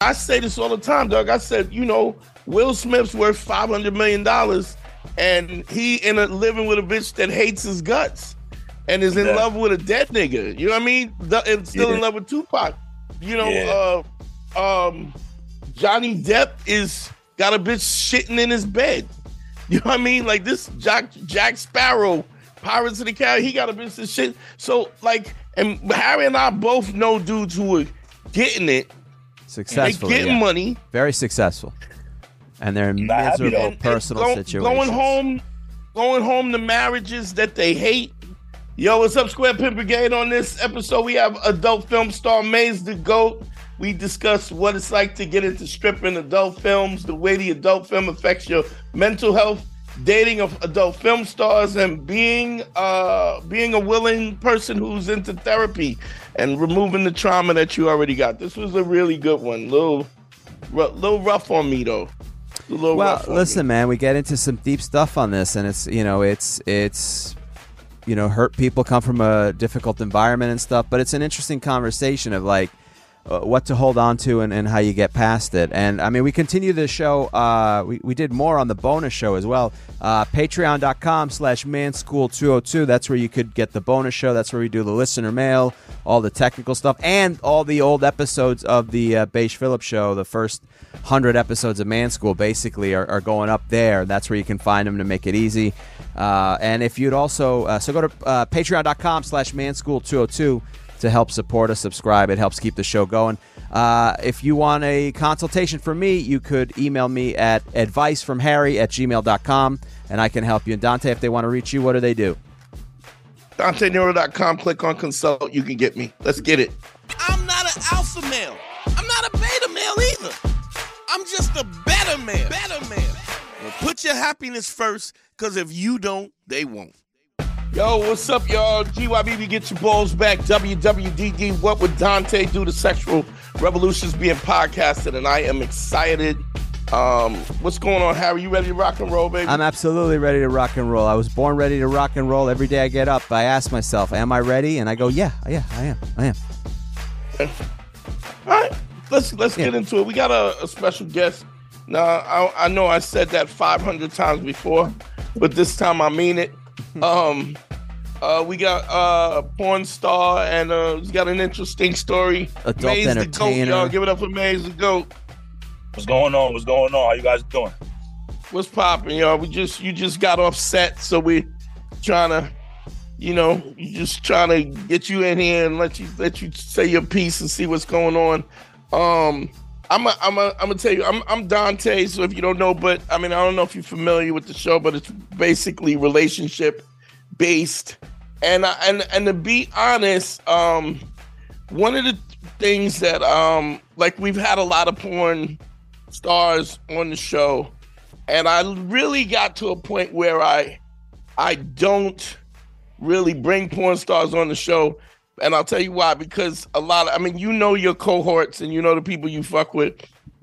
I say this all the time, Doug. I said, you know, Will Smith's worth five hundred million dollars, and he in a living with a bitch that hates his guts, and is in Yeah. love with a dead nigga. You know what I mean? And still in love with Tupac. You know, Yeah. uh, um, Johnny Depp is got a bitch shitting in his bed. You know what I mean? Like this Jack Jack Sparrow, Pirates of the Caribbean, he got a bitch that shit. So like, and Harry and I both know dudes who are getting it. Successfully, They getting yeah. money. Very successful. And they're in miserable and personal go- situations. Going home, going home to marriages that they hate. Yo, what's up, Square Pimp Brigade? On this episode, we have adult film star Maze the Goat. We discuss what it's like to get into stripping adult films, the way the adult film affects your mental health, dating of adult film stars, and being uh being a willing person who's into therapy and removing the trauma that you already got. This was a really good one. Little, ru- little rough on me though. Little Well, rough on me. listen, man, we get into some deep stuff on this, and it's you know, it's it's you know, hurt people come from a difficult environment and stuff, but it's an interesting conversation of like uh, what to hold on to and, and how you get past it. And I mean, we continue the show. Uh, we, we did more on the bonus show as well. Uh, Patreon.com slash manschool202. That's where you could get the bonus show. That's where we do the listener mail, all the technical stuff, and all the old episodes of the uh, Beige Phillips show. The first 100 episodes of Man School basically are, are going up there. That's where you can find them to make it easy. Uh, and if you'd also, uh, so go to patreon.com slash manschool202 to help support us, subscribe. It helps keep the show going. Uh, if you want a consultation from me, you could email me at advicefromharry at gmail.com and I can help you. And Dante, if they want to reach you, what do they do? DanteNero.com, click on consult, you can get me. Let's get it. I'm not an alpha male. I'm not a beta male either. I'm just a better man. Better man. Well, put your happiness first, because if you don't, they won't. Yo, what's up, y'all? GYBB, get your balls back. WWDD, what would Dante do? The sexual revolution's being podcasted, and I am excited. Um, what's going on, Harry? You ready to rock and roll, baby? I'm absolutely ready to rock and roll. I was born ready to rock and roll. Every day I get up, I ask myself, Am I ready? And I go, Yeah, yeah, I am. I am. All right, let's let's get into it. We got a, a special guest. Now, I, I know I said that 500 times before, but this time I mean it. Um, uh, we got uh, a porn star, and uh, he's got an interesting story. Adult Maze the goat, entertainer. y'all. Give it up for Maze the goat. What's going on? What's going on? How you guys doing? What's popping, y'all? We just you just got offset, so we trying to, you know, you just trying to get you in here and let you let you say your piece and see what's going on. Um, I'm a, I'm a, I'm gonna tell you, I'm I'm Dante. So if you don't know, but I mean, I don't know if you're familiar with the show, but it's basically relationship based, and I, and and to be honest, um, one of the things that um like we've had a lot of porn stars on the show and I really got to a point where I I don't really bring porn stars on the show and I'll tell you why because a lot of I mean you know your cohorts and you know the people you fuck with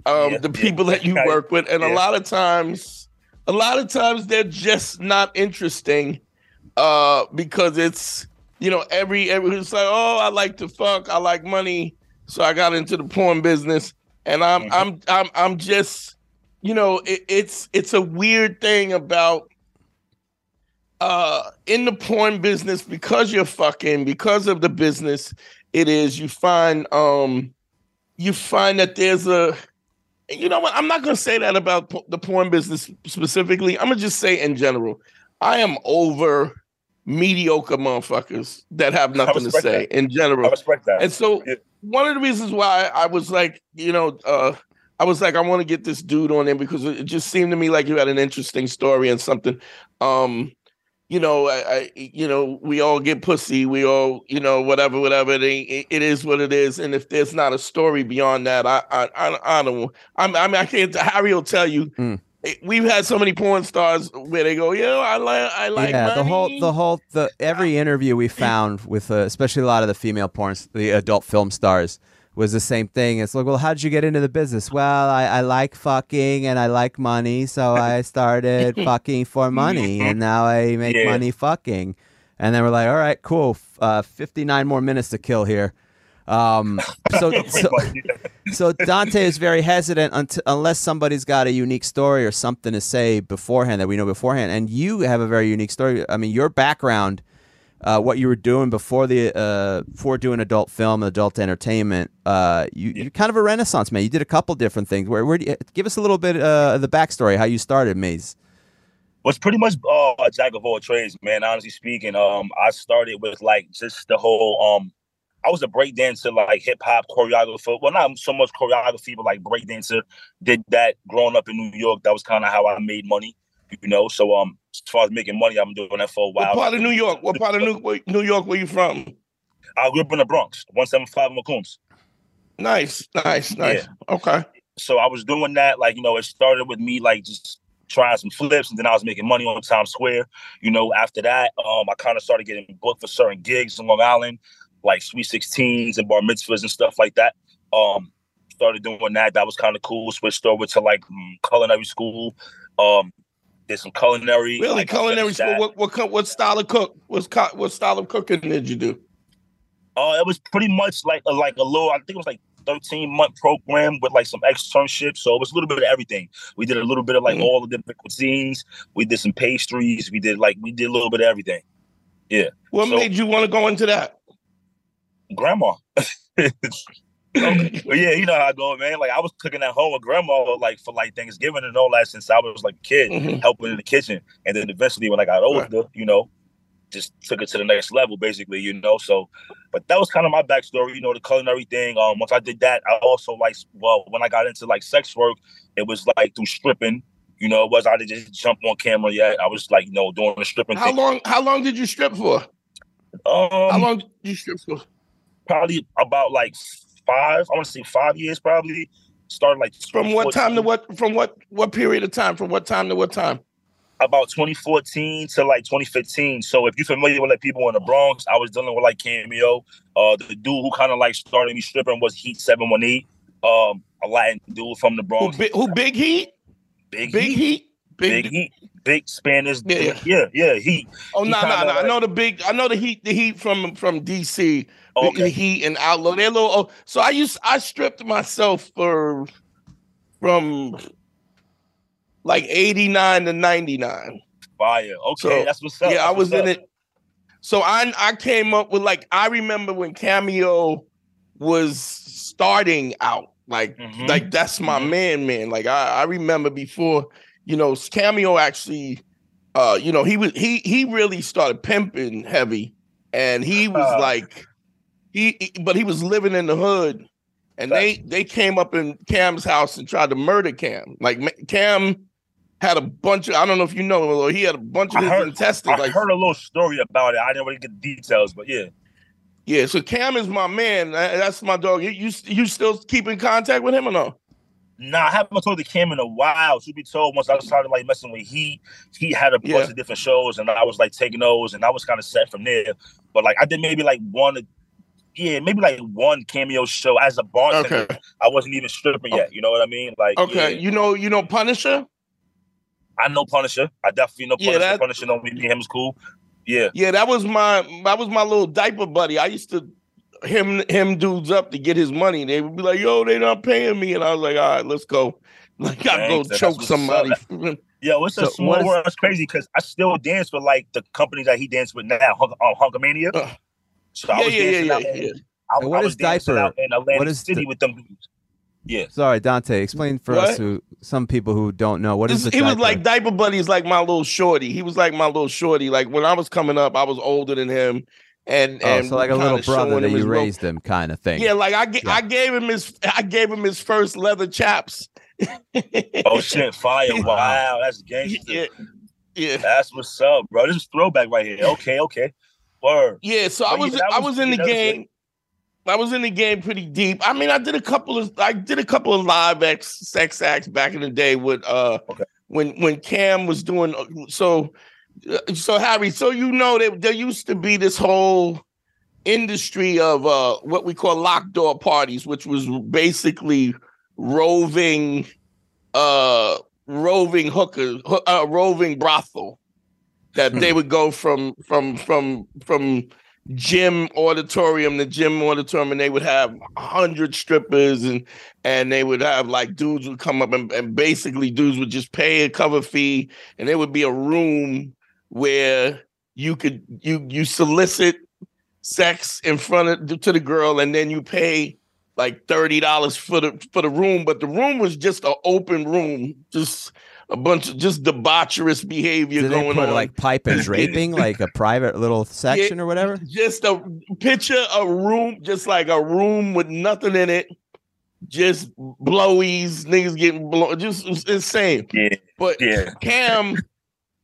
um Yeah, the yeah. people that you Yeah. work with and a lot of times a lot of times they're just not interesting uh because it's you know every every it's like oh I like to fuck I like money so I got into the porn business and I'm Mhm. I'm I'm I'm just you know it, it's it's a weird thing about uh in the porn business because you're fucking because of the business it is you find um you find that there's a you know what i'm not going to say that about po- the porn business specifically i'm going to just say in general i am over mediocre motherfuckers that have nothing to say that. in I general respect that. and so Yeah. one of the reasons why I was like, you know, uh, I was like, I want to get this dude on there because it just seemed to me like you had an interesting story and something. Um, you know, I, I, you know, we all get pussy. We all, you know, whatever, whatever. It, it, it is what it is. And if there's not a story beyond that, I, I, I, I don't. I'm, I mean, I can't. Harry will tell you. Mm. We've had so many porn stars where they go, you know, I like, I like. yeah, the whole, the whole, the every interview we found with, uh, especially a lot of the female porn, the adult film stars, was the same thing. It's like, well, how did you get into the business? Well, I, I like fucking and I like money, so I started fucking for money, and now I make Yeah. money fucking. And then we're like, all right, cool, uh, fifty nine more minutes to kill here. Um, so, so, so Dante is very hesitant until, unless somebody's got a unique story or something to say beforehand that we know beforehand. And you have a very unique story. I mean, your background, uh, what you were doing before the uh, before doing adult film, adult entertainment. Uh, you, you're kind of a renaissance man. You did a couple different things. Where, where do you, give us a little bit uh, of the backstory, how you started, Maze? was pretty much uh, a jack of all trades, man. Honestly speaking, um, I started with like just the whole um, I was a breakdancer, like hip hop choreographer. Well, not so much choreography, but like breakdancer. Did that growing up in New York. That was kind of how I made money, you know. So um, as far as making money, I've been doing that for a while. What part of New York? What part of New, New York Where you from? I grew up in the Bronx, one seven five Macombs. Nice, nice, nice. Okay. so I was doing that. Like, you know, it started with me like just trying some flips, and then I was making money on Times Square. You know, after that, um, I kind of started getting booked for certain gigs in Long Island, like Sweet Sixteens and bar mitzvahs and stuff like that. Um, started doing that. That was kind of cool. Switched over to like mm, culinary school. Um, did some culinary. Really, like, culinary school. What what what style of cook? What co- what style of cooking did you do? Uh, it was pretty much like a, like a little. I think it was like thirteen month program with like some externships. So it was a little bit of everything. We did a little bit of like Mhm. all the different cuisines. We did some pastries. We did like we did a little bit of everything. Yeah. What So- made you want to go into that? Grandma. But yeah, you know how I go, man. Like I was cooking at home with grandma, like for like Thanksgiving and all that since I was like a kid, Mhm. helping in the kitchen. And then eventually, when I got older, you know, just took it to the next level, basically, you know. So, but that was kind of my backstory, you know, the culinary thing. Um, once I did that, I also like, well, when I got into like sex work, it was like through stripping. You know, it was I didn't just jump on camera yet. I was like, you know, doing the stripping How thing. long? How long did you strip for? Um, How long did you strip for? probably about like five. I want to say five years, probably. Started like From what time to what? From what what period of time? From what time to what time? About 2014 to like 2015. So if you're familiar with like people in the Bronx, I was dealing with like Cameo. Uh, the dude who kind of like started me stripping was Heat 718. Um, a Latin dude from the Who, Bronx. big, who big heat? Big, Big Heat. heat? Big Big. Heat. Big Spanish. Yeah, Yeah, yeah, yeah. Heat. Oh no no no! I know the big. I know the heat. The heat from from DC. The- The heat and outlaw. They're little. Oh, so I used. I stripped myself for from like eighty nine to ninety nine. Fire. Okay, So, that's what's up. yeah, I was in up. it. So I I came up with like I remember when Cameo was starting out. Like Mhm. like that's my Mhm. man, man. Like I, I remember before, you know, Cameo actually uh, you know, he was he he really started pimping heavy and he was Uh. like he, he- but he was living in the hood and they they came up in Cam's house and tried to murder Cam. Like Cam had a bunch of I don't know if you know or he had a bunch of I his heard- intestines I like heard a little story about it. I didn't really get the details, but yeah. yeah, so Cam is my man. That's my dog. You you, you still keep in contact with him or no? Nah, I haven't told the Cam in a while. To be told, once I started like messing with Heat, he had a bunch Yeah. of different shows, and I was like taking those, and I was kind of set from there. But like I did maybe like one, yeah, maybe like one cameo show as a bartender. Okay. I wasn't even stripping yet. Oh. You know what I mean? Like, Okay. yeah. You know you know Punisher? I know Punisher. I definitely know Yeah, Punisher. that- Punisher know me. Me him is cool. Yeah. Yeah, that was my that was my little diaper buddy. I used to him him dudes up to get his money. They would be like, "Yo, they not paying me," and I was like, "All right, let's go." Like I go Thanks, that's choke what's somebody. Yo, it's a small what is- world. It's crazy because I still dance with like the companies that he danced with now, Hunk, um, Hunk-O-Mania. Uh, so I yeah, was yeah, yeah, dancing yeah, out yeah. in- I, And what I is dancing diaper? out in Atlantic What is City di- with them dudes. Yeah. Sorry, Dante. Explain for us who some people who don't know what is This- the he was like diaper buddy is like my little shorty. He was like my little shorty. Like when I was coming up, I was older than him, and oh, and so like a little kinda brother showing that him you ro- raised him, kind of thing. Yeah, like I ga- Yeah. I gave him his I gave him his first leather chaps. Oh shit, fire! Wow, that's gangster. yeah, Yeah. That's what's up, bro. This is throwback right here. Okay, okay. Word. Yeah, so I But yeah, was, I was- was in the that was it. game. I was in the game pretty deep. I mean, I did a couple of I did a couple of live X sex acts back in the day with uh Okay. when when Cam was doing so uh, so Harry, so you know that there used to be this whole industry of uh what we call locked door parties, which was basically roving uh roving hooker hoo- uh, roving brothel. That they would go from from from from gym auditorium to gym auditorium and they would have a hundred strippers and and they would have like dudes would come up and, and basically dudes would just pay a cover fee and there would be a room where you could you you solicit sex in front of to the girl and then you pay like thirty dollars for the for the room, but the room was just an open room, just a bunch of just debaucherous behavior Do they going put on. like pipe and draping, like a private little section or whatever? just a picture a room, just like a room with nothing in it, just blowies, niggas getting blown, just it's insane. Yeah, But yeah. Cam,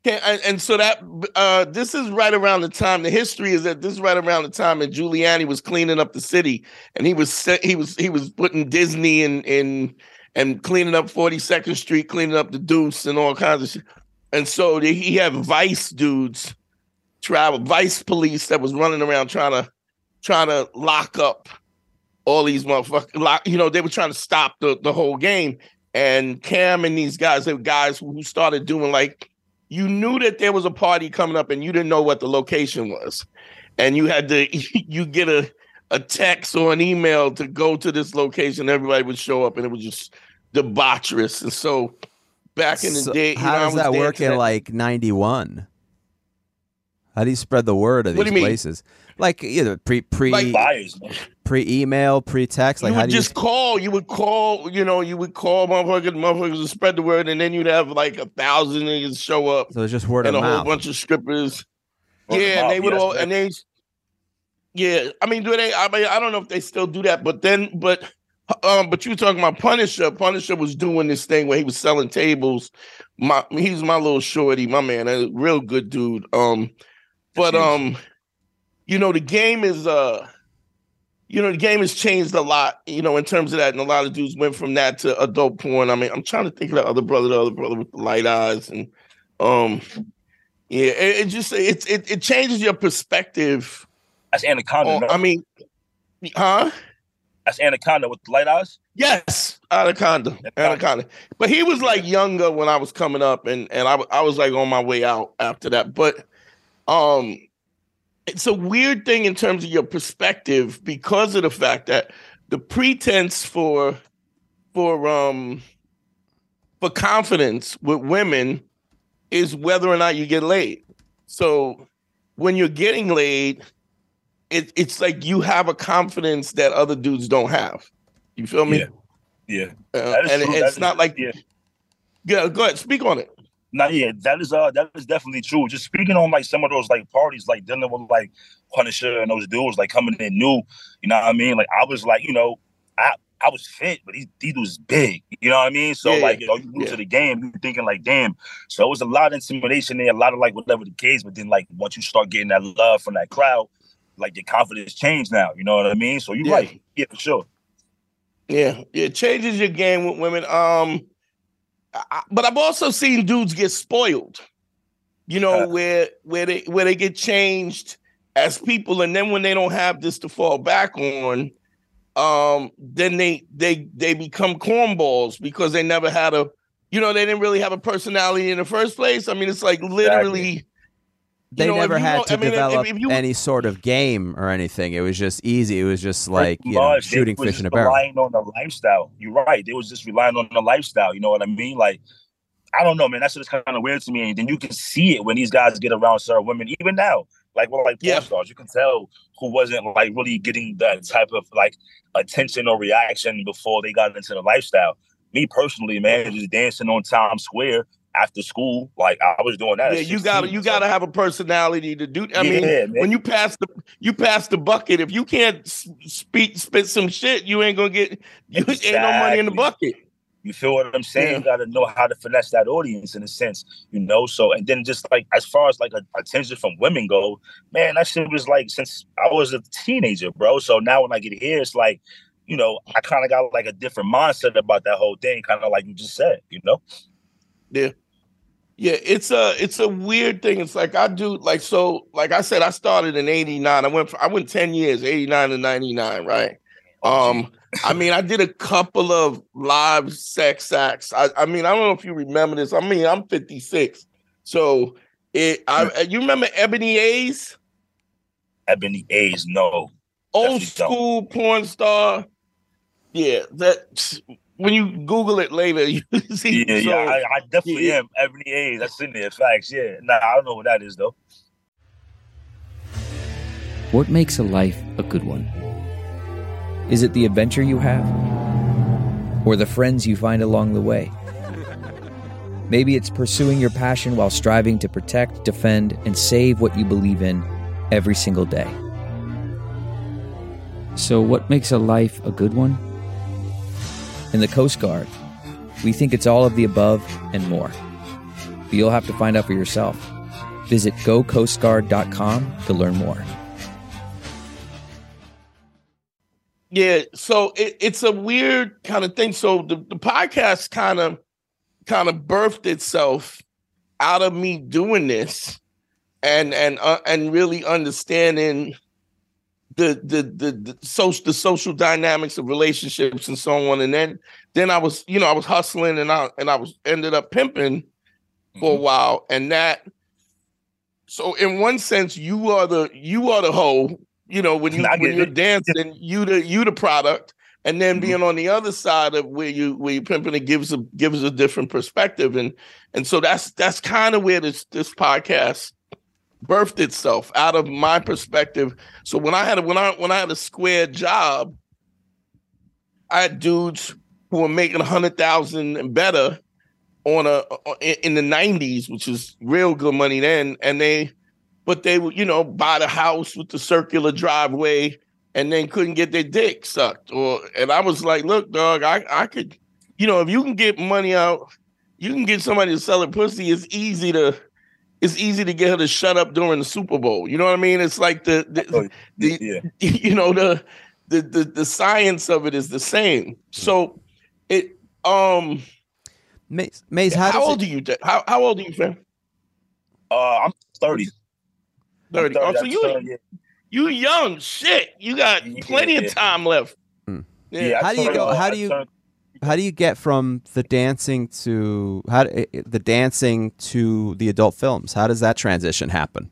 Cam and, and so that uh this is right around the time. The history is that this is right around the time that Giuliani was cleaning up the city, and he was he was he was putting Disney in in and cleaning up 42nd Street, cleaning up the Deuce and all kinds of shit. And so he had Vice dudes travel, Vice police that was running around trying to trying to lock up all these motherfuckers. Lock, you know, they were trying to stop the the whole game. And Cam and these guys, they were guys who started doing like you knew that there was a party coming up and you didn't know what the location was. And you had to you get a a text or an email to go to this location, everybody would show up and it was just debaucherous. And so back in the So day, how know, I does was that work in like '91? How do you spread the word of What these you mean? Places? Like either pre pre like buyers, pre email, pre text. Like you how would do you? just call. You would call. You know, you would call motherfuckers, motherfuckers to spread the word, and then you'd have like a thousand niggas show up so it's just word and of a whole bunch of strippers. Word yeah, and they would yes, all man. and they. Yeah, I mean, do they? I mean, I don't know if they still do that, but then, but, um, but you were talking about Punisher. Punisher was doing this thing where he was selling tables. My, he's my little shorty, my man, a real good dude. Um, but um, you know, the game is uh, you know, the game has changed a lot. You know, in terms of that, and a lot of dudes went from that to adult porn. I mean, I'm trying to think of the other brother, the other brother with the light eyes, and um, yeah, it, it just it, it it changes your perspective. That's Anaconda. on- no? I mean, huh? That's Anaconda with the light eyes. Yes, Anaconda, Anaconda. But he was like younger when I was coming up, and and I I was like on my way out after that. But um, it's a weird thing in terms of your perspective because of the fact that the pretense for for um for confidence with women is whether or not you get laid. So when you're getting laid, it, it's like you have a confidence that other dudes don't have. You feel me? Yeah. Yeah. Uh, and true. it's not like yeah. yeah. Go ahead, speak on it. Nah, yeah, that is uh that is definitely true. Just speaking on like some of those like parties, like dealing with like Punisher and those dudes like coming in new, you know what I mean? Like I was like, you know, I I was fit, but these these dudes big, you know what I mean? So Yeah, like, you know, you move yeah. to the game, you thinking like, damn. So it was a lot of intimidation there, a lot of like whatever the case, but then like once you start getting that love from that crowd, like your confidence changed now, you know what I mean? So you're Yeah. right, yeah, for sure. Yeah, it changes your game with women. Um, I- but I've also seen dudes get spoiled. You know, Uh. where where they where they get changed as people, and then when they don't have this to fall back on, um, then they they they become cornballs because they never had a, you know, they didn't really have a personality in the first place. I mean, it's like literally. They you know, never had to I mean, if- develop if you- any sort of game or anything. It was just easy. It was just like you know, shooting fish in a barrel. Relying on the lifestyle. You're right. They was just relying on the lifestyle. You know what I mean? Like, I don't know, man. That's just kind of weird to me. And then you can see it when these guys get around certain women, even now. Like, well, like porn Yeah. stars, you can tell who wasn't like really getting that type of like attention or reaction before they got into the lifestyle. Me personally, man, just dancing on Times Square after school, like I was doing that. Yeah, you gotta you so- gotta have a personality to do. I mean, man. when you pass the you pass the bucket, if you can't speak spit some shit, you ain't gonna get you ain't no money in the bucket. You feel what I'm saying? Yeah. You got to know how to finesse that audience in a sense, you know. So and then just like as far as like a, attention from women go, man, that shit was like since I was a teenager, bro. So now when I get here, it's like, you know, I kind of got like a different mindset about that whole thing, kind of like you just said, you know. Yeah. Yeah, it's a it's a weird thing. It's like I do like so like I said I started in 89. I went for, I went 10 years, 89 to 99, right? Um I mean, I did a couple of live sex acts. I, I mean, I don't know if you remember this. I mean, I'm 56. So it I you remember Ebony Ayes? Ebony Ayes, no. Old school don't. porn star. Yeah, that when you Google it later, you see. Yeah, so, yeah, I, I definitely yeah. am. Ebony Ayes, that's in there. Facts, yeah. Nah, I don't know what that is though. What makes a life a good one? Is it the adventure you have? Or the friends you find along the way? Maybe it's pursuing your passion while striving to protect, defend, and save what you believe in every single day. So, what makes a life a good one? In the Coast Guard, we think it's all of the above and more. But you'll have to find out for yourself. Visit gocoastguard.com to learn more. Yeah, so it, it's a weird kind of thing. So the, the podcast kind of kind of birthed itself out of me doing this and and uh, and really understanding the the the, the social the social dynamics of relationships and so on. And then then I was you know I was hustling and I and I was ended up pimping for mm-hmm. a while. And that so in one sense you are the you are the hoe you know, when you when you're dancing, you the you the product, and then mm-hmm. being on the other side of where you where you pimping it gives a gives a different perspective, and and so that's that's kind of where this this podcast birthed itself out of my perspective. So when I had a, when I when I had a square job, I had dudes who were making a hundred thousand and better on a uh, in the nineties, which is real good money then, and they but they would, you know, buy the house with the circular driveway and then couldn't get their dick sucked. Or and I was like, look, dog, I, I could, you know, if you can get money out, you can get somebody to sell a pussy, it's easy to it's easy to get her to shut up during the Super Bowl. You know what I mean? It's like the, the, oh, the yeah. you know, the, the the the science of it is the same. So it um Maze, Maze how, how old it... are you? How how old are you, fam? Uh, I'm 30. 30. 30 oh, so you you young shit. You got plenty yeah. of time left. Hmm. Yeah. yeah how do you go? How do you? How do you get from the dancing to how the dancing to the adult films? How does that transition happen?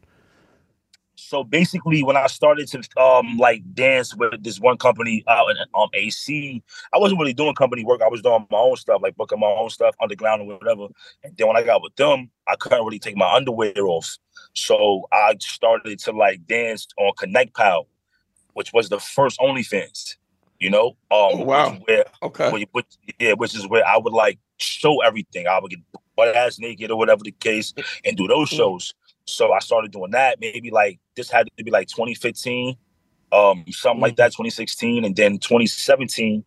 So basically, when I started to um like dance with this one company out in um AC, I wasn't really doing company work. I was doing my own stuff, like booking my own stuff underground or whatever. And then when I got with them, I couldn't really take my underwear off. So I started to like dance on ConnectPal, which was the first OnlyFans. You know, um, oh, wow. Where, okay, where which, yeah, which is where I would like show everything. I would get butt ass naked or whatever the case, and do those mm. shows. So I started doing that. Maybe like this had to be like 2015, um, something like mm. that, 2016, and then 2017.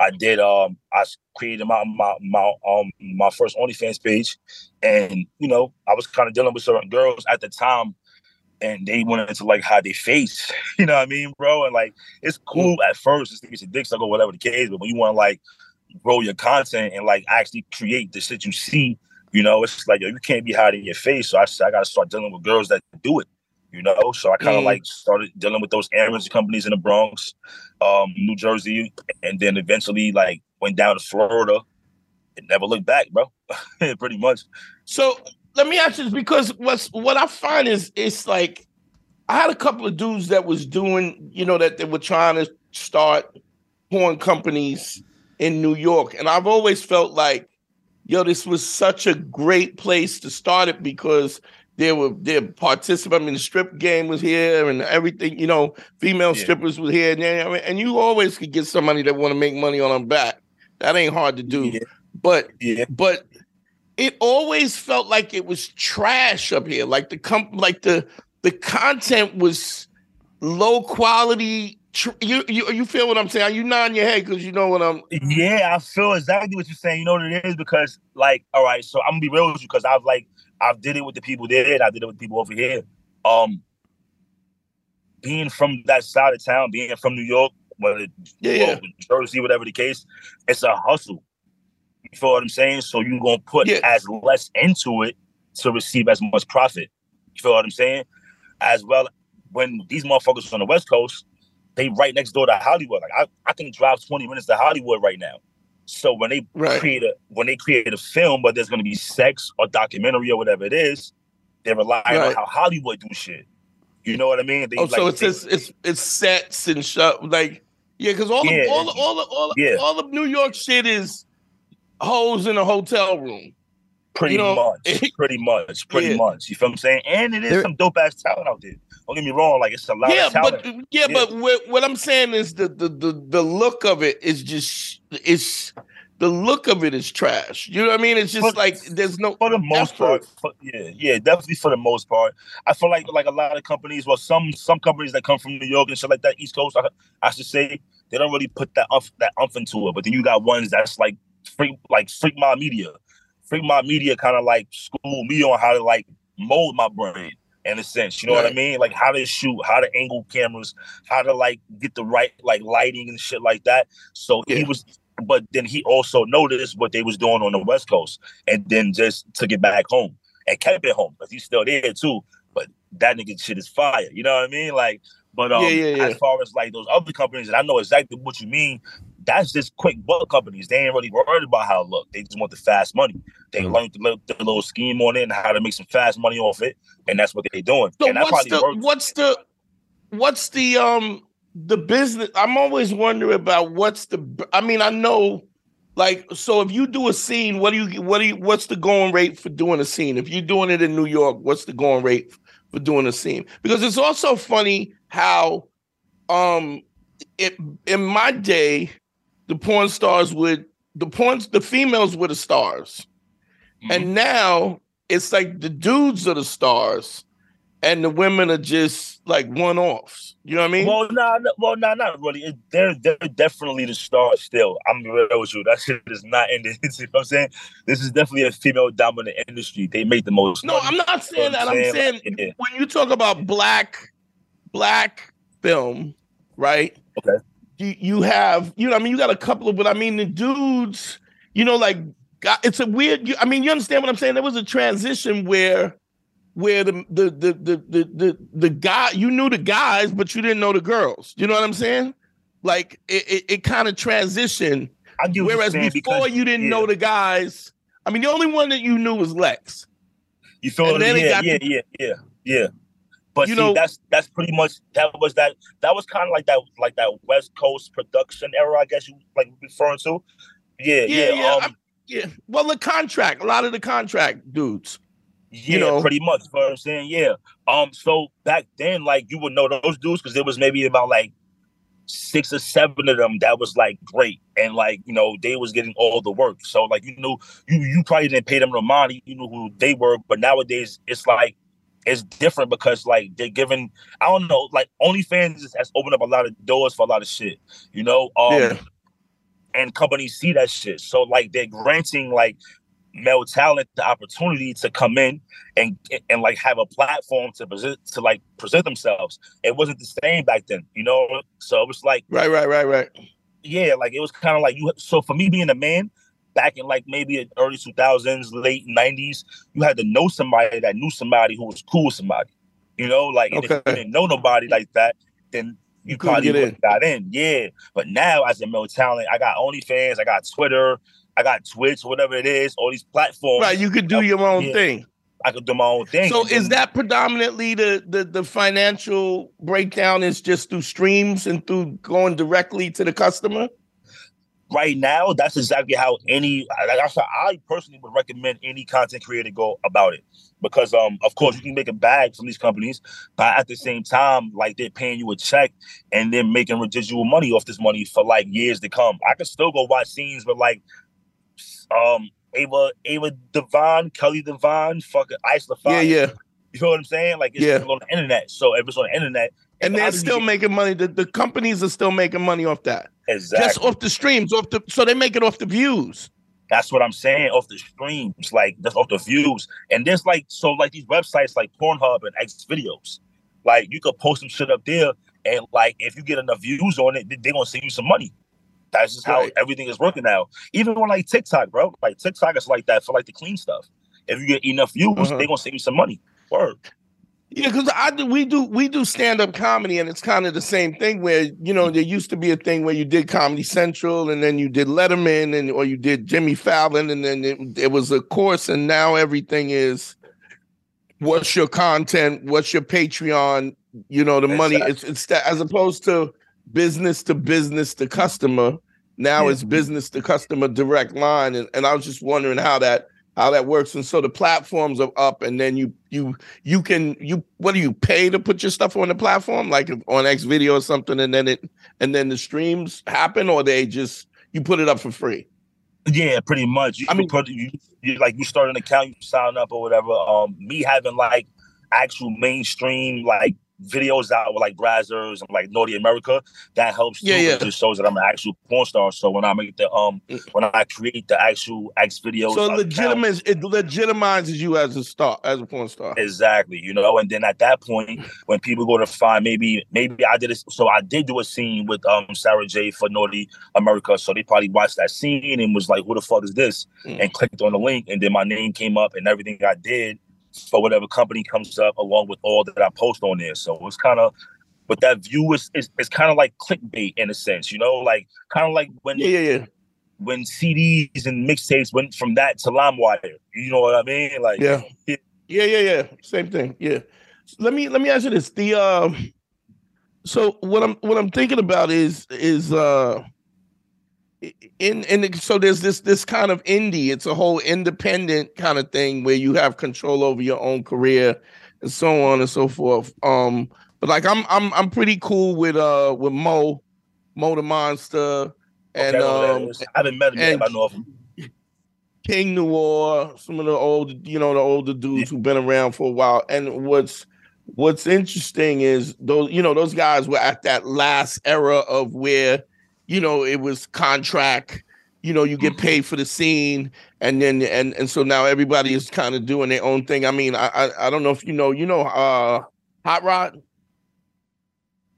I did um I created my my my um my first OnlyFans page, and you know I was kind of dealing with certain girls at the time, and they wanted to like hide their face, you know what I mean, bro? And like it's cool at first just to get your dick suck or whatever the case, but when you want to like grow your content and like actually create the shit you see, you know, it's like yo, you can't be hiding your face. So I I gotta start dealing with girls that do it you know. So I kind of mm. like started dealing with those errands companies in the Bronx, um, New Jersey, and then eventually like went down to Florida and never looked back, bro. Pretty much. So let me ask you this because what's what I find is it's like I had a couple of dudes that was doing, you know, that they were trying to start porn companies in New York. And I've always felt like, yo, this was such a great place to start it because there were there participants. I mean, the strip game was here and everything. You know, female yeah. strippers were here, and, and you always could get somebody that want to make money on them back. That ain't hard to do. Yeah. But yeah. but it always felt like it was trash up here. Like the comp, like the the content was low quality tr- you you you feel what I'm saying? You nod your head because you know what I'm. Yeah, I feel exactly what you're saying. You know what it is because, like, all right, so I'm gonna be real with you because I've like I've did it with the people there, and I did it with people over here. Um, being from that side of town, being from New York, whether Yeah, well, Jersey, whatever the case, it's a hustle. You feel what I'm saying? So you're gonna put Yeah. as less into it to receive as much profit. You feel what I'm saying? As well, when these motherfuckers on the West Coast, they right next door to Hollywood. Like I, I can drive 20 minutes to Hollywood right now. So when they Right. create a when they create a film, but there's gonna be sex or documentary or whatever it is, they're relying on Right. how Hollywood do shit. You know what I mean? They, Oh, so it's they- it's it's it's sets and shut like yeah, because all Yeah, the all the, all the, all the, yeah. all of New York shit is hoes in a hotel room. Pretty You know, much, pretty much, pretty Yeah. much. You feel what I'm saying? And it is There- some dope ass talent out there. Don't get me wrong, like it's a lot yeah, of talent. but yeah, Yeah. but what, what I'm saying is the, the the the look of it is just it's the look of it is trash. You know what I mean? It's just But- like there's no for the most effort. part, for- yeah, yeah, definitely for the most part. I feel like like a lot of companies, well, some some companies that come from New York and shit like that, East Coast, I, I should say, they don't really put that umph, that umph into it. But then you got ones that's like freak like Freak Mob Media, Freak Mob Media, kind of like school me on how to like mold my brain in a sense. You know what I mean? Like how to shoot, how to angle cameras, how to like get the right like lighting and shit like that. So he was. But then he also noticed what they was doing on the West Coast, and then just took it back home and kept it home because he's still there too. But that nigga shit is fire. You know what I mean? Like, but um, Yeah, yeah, yeah. as far as like those other companies, and I know exactly what you mean. That's just quick buck companies. They ain't really worried about how it look. They just want the fast money. They Mm-hmm. Mhm. learned the, little- the little scheme on it and how to make some fast money off it, and that's what they're doing. So and what's probably the works. what's the what's the um the business? I'm always wondering about what's the. I mean, I know, like, so if you do a scene, what do you what do you what's the going rate for doing a scene? If you're doing it in New York, what's the going rate for doing a scene? Because it's also funny how, um, it in my day, the porn stars would the porn the females were the stars. Mhm. And now it's like the dudes are the stars and the women are just like one offs. You know what I mean? Well, nah, no- well, nah, not really. It, they're they're definitely the stars still. I'm real with you. That shit is not in the. You know what I'm saying? This is definitely a female dominant industry. They make the most. no, money. I'm not saying that. I'm saying, saying yeah. when you talk about black black film, right? Okay. You you have, you know, I mean, you got a couple of, but I mean the dudes, you know, like it's a weird. I mean, you understand what I'm saying? There was a transition where where the the the the the the, the guy you knew the guys, but you didn't know the girls. You know what I'm saying? Like it it, it kind of transitioned. I get Whereas before because, you didn't yeah. know the guys. I mean, the only one that you knew was Lex. You feel And then it? Yeah, yeah, yeah, yeah, yeah. But You see, know- that's that's pretty much that was that that was kind of like that like that West Coast production era, I guess you like referring to. Yeah, Yeah, yeah, um, Yeah. Well, the contract, a lot of the contract dudes. yeah, know. pretty much. You know what I'm saying? Yeah. Um. So back then, like you would know those dudes because there was maybe about like six or seven of them that was like great, and like you know they was getting all the work. So like you knew you you probably didn't pay them no money. You knew who they were, but nowadays it's like it's different because like they're giving I don't know like OnlyFans has opened up a lot of doors for a lot of shit. You know. Um, Yeah. And companies see that shit, so like they're granting like male talent the opportunity to come in and and like have a platform to present to like present themselves. It wasn't the same back then, you know. So it was like, Right, right, right, right. yeah, like it was kind of like you. So for me being a man back in like maybe early two thousands, late nineties, you had to know somebody that knew somebody who was cool with somebody. You know, like and if you didn't know nobody like that, then you, You probably in. got in. Yeah, but now as a male talent, I got OnlyFans, I got Twitter, I got Twitch, whatever it is, all these platforms. Right, you could do your own Yeah. thing. I could do my own thing. So is that predominantly the, the the financial breakdown is just through streams and through going directly to the customer? Right now, that's exactly how any like that's how I personally would recommend any content creator go about it. Because um, of course, you can make a bag from these companies, but at the same time, like they're paying you a check and they're making residual money off this money for like years to come. I can still go watch scenes with like um Ava Ava Devine, Kelly Devine, fucking Ice La Fox. Yeah, yeah. You feel what I'm saying? Like it's Yeah. on the internet. So if it's on the internet, and they're still making money. The, the companies are still making money off that. Exactly. Just off the streams, off the so they make it off the views. That's what I'm saying. Off the streams, like just off the views. And there's like so like these websites like Pornhub and X videos. Like you could post some shit up there, and like if you get enough views on it, they're gonna send you some money. That's just how Right. everything is working now. Even on like TikTok, bro. Like TikTok is like that for like the clean stuff. If you get enough views, Uh-huh. they're gonna send you some money. Word. Yeah, because I do we do we do stand up comedy, and it's kind of the same thing. Where you know there used to be a thing where you did Comedy Central, and then you did Letterman, and or you did Jimmy Fallon, and then it, it was a course, and now everything is what's your content, what's your Patreon, you know, the money. It's it's that as opposed to business to business to customer. Now Yeah. it's business to customer direct line, and, and I was just wondering how that how that works. And so the platforms are up, and then you you you can you what do you pay to put your stuff on the platform, like on X video or something, and then it and then the streams happen, or they just you put it up for free. Yeah, pretty much. You I mean- put you, you like you start an account, you sign up or whatever. Um, me having like actual mainstream like videos out with like Brazzers and like Naughty America, that helps too. Yeah, yeah. It shows that I'm an actual porn star. So when I make the um Mm. when I create the actual X videos, So legitimate it legitimizes you as a star, as a porn star. Exactly, you know, and then at that point, when people go to find maybe maybe I did it, so I did do a scene with um Sarah J for Naughty America, so they probably watched that scene and was like, "Who the fuck is this?" Mm. and clicked on the link, and then my name came up and everything I did for whatever company comes up along with all that I post on there. So it's kind of, but that view is is, is kind of like clickbait in a sense, you know, like kind of like when Yeah, yeah, yeah. when CDs and mixtapes went from that to LimeWire. You know what I mean? Like Yeah. Yeah, yeah, yeah. Same thing. Yeah. Let me let me ask you this. The um so what I'm what I'm thinking about is is uh in in the, so there's this this kind of indie, it's a whole independent kind of thing where you have control over your own career and so on and so forth. Um but like I'm I'm I'm pretty cool with uh with Mo, Mo the Monster and okay, I um i haven't met him yet, but I know of him. King Noir, some of the old, you know, the older dudes who've been around for a while. And what's what's interesting is those, you know, those guys were at that last era of where, you know, it was contract, you know, you get paid for the scene, and then and and so now everybody is kind of doing their own thing. I mean, I, I I don't know if you know, you know, uh Hot Rod,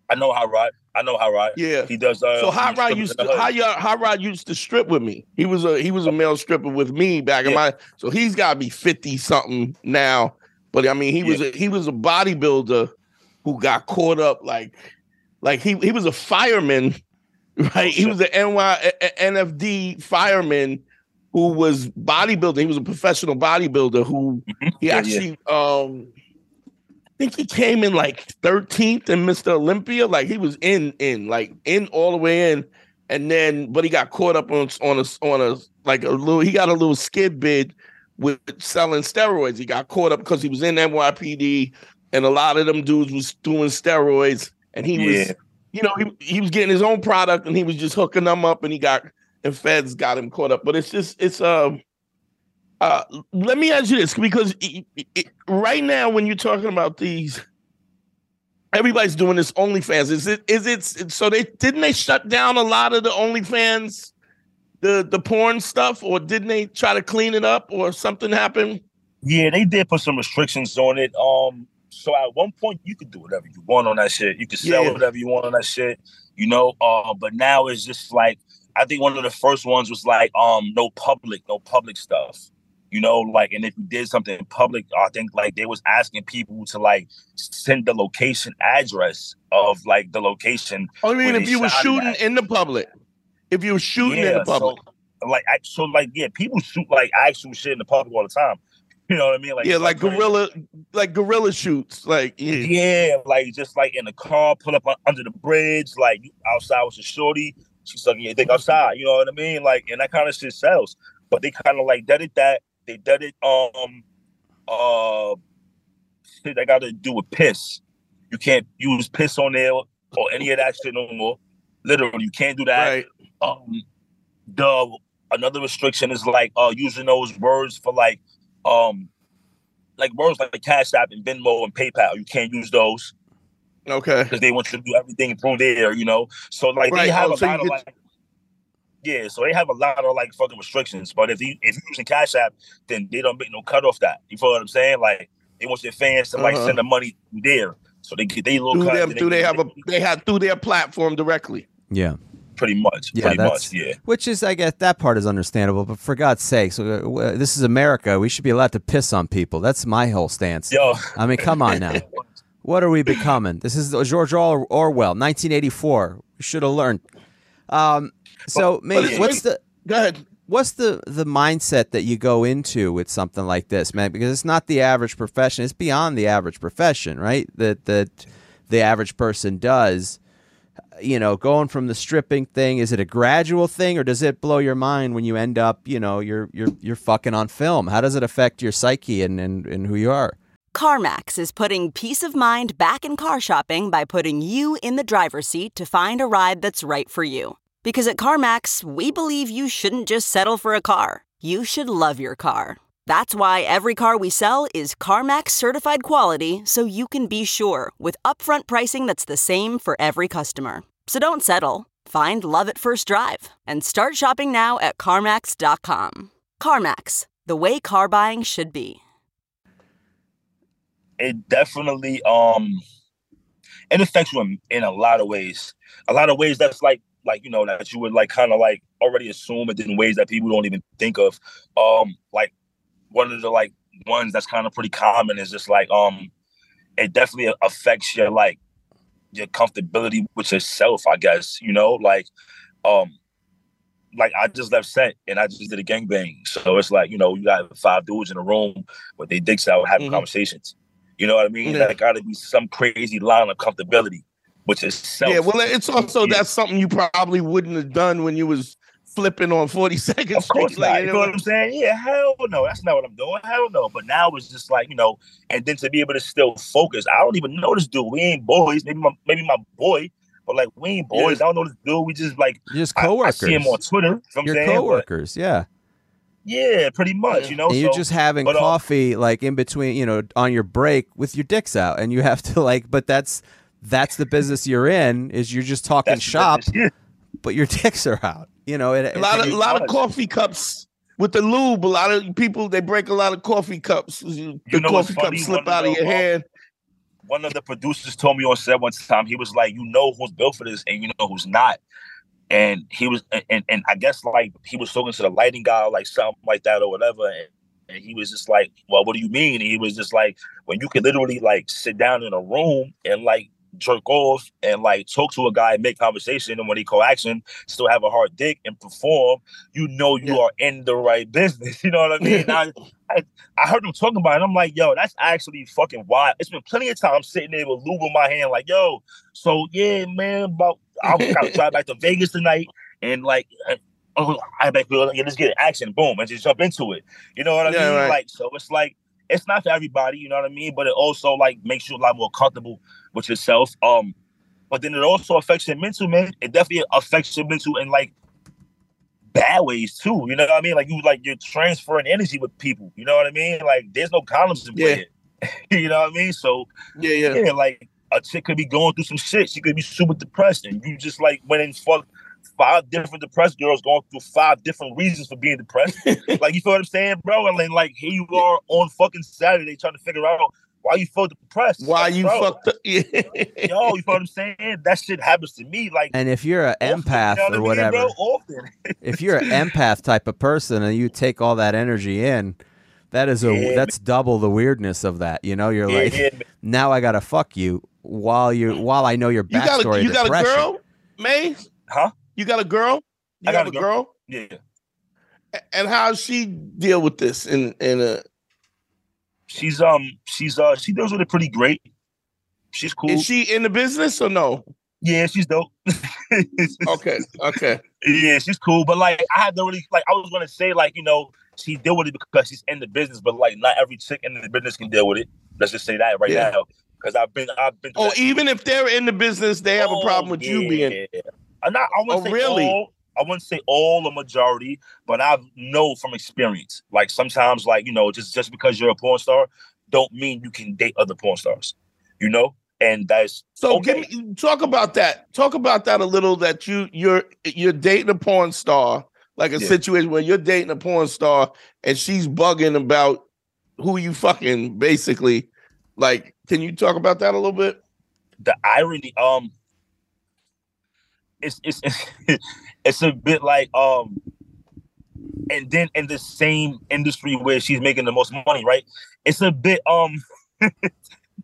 I know Hot Rod. I know Hot Rod. yeah. He does. Uh, So Hot Rod used to Hot, Hot Rod used to strip with me. He was a he was a male stripper with me back in my so he's got to be 50 something now. But I mean he was a he was a bodybuilder who got caught up like like he he was a fireman, right? he was an NY NFD fireman who was bodybuilding. He was a professional bodybuilder who he Yeah, yeah. actually um I think he came in like 13th in Mr. Olympia. Like he was in, in, like in all the way in. And then, but he got caught up on on a on a like a little. He got a little skid bid with selling steroids. He got caught up because he was in NYPD, and a lot of them dudes was doing steroids, and he was, Yeah. You know, he, he was getting his own product, and he was just hooking them up, and he got and feds got him caught up. But it's just it's um. Uh, let me ask you this because it- it- right now, when you're talking about these, everybody's doing this OnlyFans. Is it? Is it? So they didn't they shut down a lot of the OnlyFans, the the porn stuff, or didn't they try to clean it up, or something happened? Yeah, they did put some restrictions on it. Um, so at one point you could do whatever you want on that shit. You could sell Yeah. whatever you want on that shit. You know. Uh, but now it's just like I think one of the first ones was like um no public, no public stuff. You know, like, and if you did something in public, I think like they was asking people to like send the location address of like the location. I mean, if you were shooting at. in the public, if you were shooting in the public, So, like, I, so like, yeah, people shoot like actual shit in the public all the time. You know what I mean? Like, yeah, like gorilla, like gorilla shoots, like yeah, Yeah, like just like in the car, pull up under the bridge, like outside with your shorty, she's sucking your dick outside. You know what I mean? Like, and that kind of shit sells. But they kind of like did it that they did it um uh shit that got to do with piss. You can't use piss on there or any of that shit no more. Literally, you can't do that. right. Um, the another restriction is like uh using those words for like um like words like Cash App and Venmo and PayPal. You can't use those. Okay. because they want you to do everything through there, you know. So like Right, they have oh, a so lot of get- like yeah, so they have a lot of like fucking restrictions. But if you if you're using Cash App, then they don't make no cut off that. You feel what I'm saying? Like they want your fans to like Uh-huh. send the money there, so they get they little Through cut. them, then through they get- have a they have through their platform directly. Yeah. Pretty much, Yeah, pretty much, yeah. which is, I guess, that part is understandable. But for God's sakes, uh, this is America. We should be allowed to piss on people. That's my whole stance. Yo, I mean, come on now. What are we becoming? This is George Orwell, 1984. We should have learned. Um, so, maybe it's- what's the Go ahead. what's the the mindset that you go into with something like this, man? Because it's not the average profession; it's beyond the average profession, right? That that the average person does. You know, going from the stripping thing, is it a gradual thing, or does it blow your mind when you end up, you know, you're you're you're fucking on film? How does it affect your psyche and and, and who you are? CarMax is putting peace of mind back in car shopping by putting you in the driver's seat to find a ride that's right for you. Because at CarMax, we believe you shouldn't just settle for a car, you should love your car. That's why every car we sell is CarMax certified quality so you can be sure with upfront pricing that's the same for every customer. So don't settle. Find love at first drive and start shopping now at CarMax.com. CarMax, the way car buying should be. it definitely um it affects you in, in a lot of ways. A lot of ways that's like like you know that you would like kind of like already assume it in ways that people don't even think of. Um like one of the like ones that's kind of pretty common is just like um it definitely affects your like your comfortability with yourself, I guess, you know, like um like I just left set and I just did a gangbang. So it's like, you know, you got five dudes in a room with their dicks out having Mhm. conversations. You know what I mean? Yeah. There gotta be some crazy line of comfortability, which is self. Yeah, well, it's also Yeah. that's something you probably wouldn't have done when you was flipping on 42nd Of course Street. not. Like, You know what I'm saying? Yeah, hell no. That's not what I'm doing. Hell no. But now it's just like, you know, and then to be able to still focus. I don't even know this dude. We ain't boys. Maybe my maybe my boy, but like we ain't boys. I don't know this dude. We just like You're just I- I, see him on Twitter. You know what I'm saying? But, coworkers, yeah. yeah, pretty much. You know, and you're just having but, um, coffee like in between, you know, on your break with your dicks out, and you have to like. But that's that's the business you're in. Is you're just talking that's the shop, business. Yeah. but your dicks are out. You know, it, A lot of a lot of coffee cups with the lube. A lot of people they break a lot of coffee cups. The know coffee funny? cups slip One out of the, your um, hand. one of the producers told me on set one time, he was like, you know who's built for this and you know who's not. And he was and, and I guess like he was talking to the lighting guy, or like something like that or whatever. And, and he was just like, Well, what do you mean? And he was just like, when you can literally like sit down in a room and like jerk off and like talk to a guy, make conversation, and when he call action, still have a hard dick and perform, you know you Yeah. are in the right business. You know what I mean? I, I I heard him talking about it. And I'm like, yo, that's actually fucking wild. It's been plenty of times sitting there with lube in my hand, like, yo, so yeah, man, about I'm gotta drive back to Vegas tonight, and like, oh, I bet we'll yeah, let's get action, boom, and just jump into it. You know what I Yeah, mean? right. Like, so it's like it's not for everybody. You know what I mean? But it also like makes you a lot more comfortable with yourself. Um, but then it also affects your mental, man. It definitely affects your mental in like bad ways too. You know what I mean? Like you like you're transferring energy with people. You know what I mean? Like there's no condoms in Yeah. you know what I mean? So Yeah, yeah. yeah, like a chick could be going through some shit. She could be super depressed, and you just like went and fuck five different depressed girls going through five different reasons for being depressed. like you feel what I'm saying, bro? And then like here you are on fucking Saturday trying to figure out why you feel depressed. Why Like, you bro, fucked up? Yeah. Yo, you feel what I'm saying? That shit happens to me like And if you're an empath you know or what I mean, whatever, bro? Often. if you're an empath type of person and you take all that energy in, that is a Yeah, that's double the weirdness of that. You know, you're Yeah, like, yeah, now I gotta fuck you while you while I know your You got backstory. a you got a girl, May? Huh? You got a girl? You I got a a girl. girl? Yeah. And how does she deal with this? In in a She's um she's uh she deals with it pretty great. She's cool. is she in the business or no? yeah, she's dope. Okay, okay. Yeah, she's cool, but like I had to really like I was gonna say like you know she deal with it because she's in the business, but like not every chick in the business can deal with it. Let's just say that right Yeah. now because I've been I've been. Oh, even if they're in the business, they have a Oh, problem with you being. I'm not. I wouldn't Oh, say really? all. I wouldn't say all the majority, but I know from experience. Like sometimes, like you know, just just because you're a porn star, don't mean you can date other porn stars. You know, and that's So okay. give me talk about that. Talk about that a little. That you you're you're dating a porn star, like a Yeah. situation where you're dating a porn star and she's bugging about who you fucking basically. Like, can you talk about that a little bit? the irony um it's it's it's a bit like um and then in the same industry where she's making the most money right it's a bit um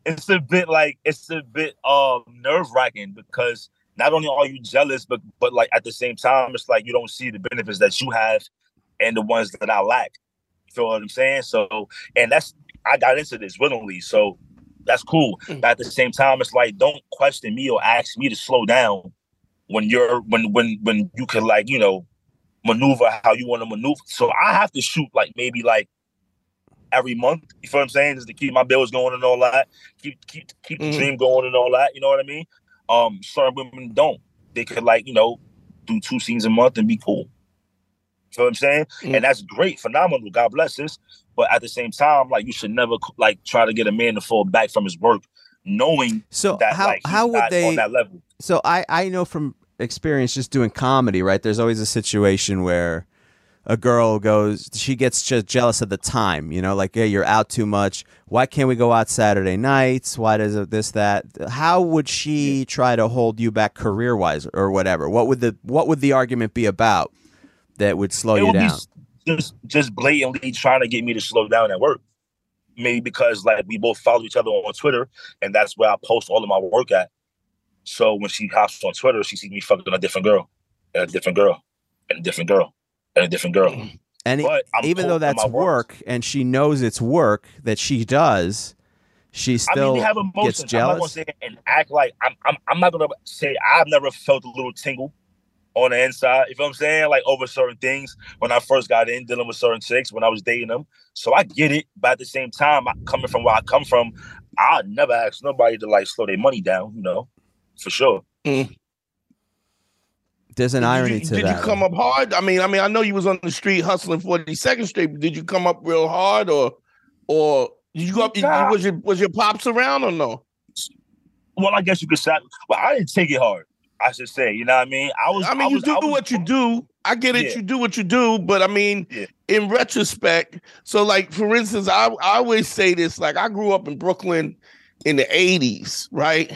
it's a bit like it's a bit um nerve-wracking because not only are you jealous but but like at the same time it's like you don't see the benefits that you have and the ones that i lack you feel what i'm saying so and that's i got into this willingly so that's cool. Mm. But at the same time, it's like don't question me or ask me to slow down when you're when when when you can like you know maneuver how you want to maneuver. So I have to shoot like maybe like every month. You feel what I'm saying? Just to keep my bills going and all that. Keep keep keep the Mhm. dream going and all that. You know what I mean? Um, certain women don't. They could like you know do two scenes a month and be cool. You know what I'm saying? Mm. And that's great, phenomenal. God bless us. But at the same time, like you should never like try to get a man to fall back from his work, knowing So that how like how would not they? on that level. So I I know from experience just doing comedy, right? There's always a situation where a girl goes, she gets just jealous of the time, you know, like, hey, you're out too much. Why can't we go out Saturday nights? Why does it this that? How would she try to hold you back career wise or whatever? What would the what would the argument be about that would slow it you would down? just just blatantly trying to get me to slow down at work. Maybe because like we both follow each other on Twitter, and that's where I post all of my work at. So when she hops on Twitter, she sees me fucking a different girl, and a different girl, and a different girl, and a different girl. Mm-hmm. And e- But even though that's work. and she knows it's work that she does, she still I mean, have gets emotions. I'm not gonna jealous. say and act like I'm. I'm. I'm not gonna say I've never felt a little tingle on the inside. You feel what I'm saying? Like over certain things when I first got in dealing with certain chicks when I was dating them. So I get it, but at the same time, coming from where I come from, I never ask nobody to like slow their money down. You know, for sure. Mm. There's an Did irony you, to did that. you come up hard? I mean, I mean, I know you was on the street hustling 42nd Street, but did you come up real hard or or did you go up Nah. was your was your pops around or no? Well, I guess you could say, well, I didn't take it hard. I should say, you know what I mean? I was. I mean, you was, do was- what you do. I get it, Yeah. you do what you do, but I mean, Yeah. in retrospect, so like for instance, I, I always say this, like I grew up in Brooklyn in the 80s, right?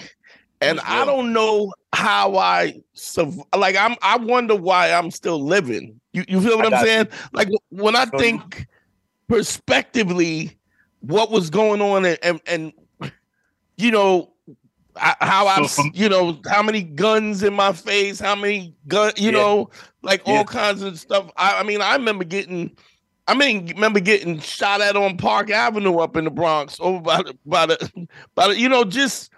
And Was I don't know how I surv- like I'm I wonder why I'm still living. You you feel what I I'm got you. saying? Like when I think prospectively what was going on and and, and you know I- how from- you know how many guns in my face, how many gun you Yeah. know like Yeah. all kinds of stuff. I, I mean, I remember getting, I mean, remember getting shot at on Park Avenue up in the Bronx over by the, by the, by the, you know, just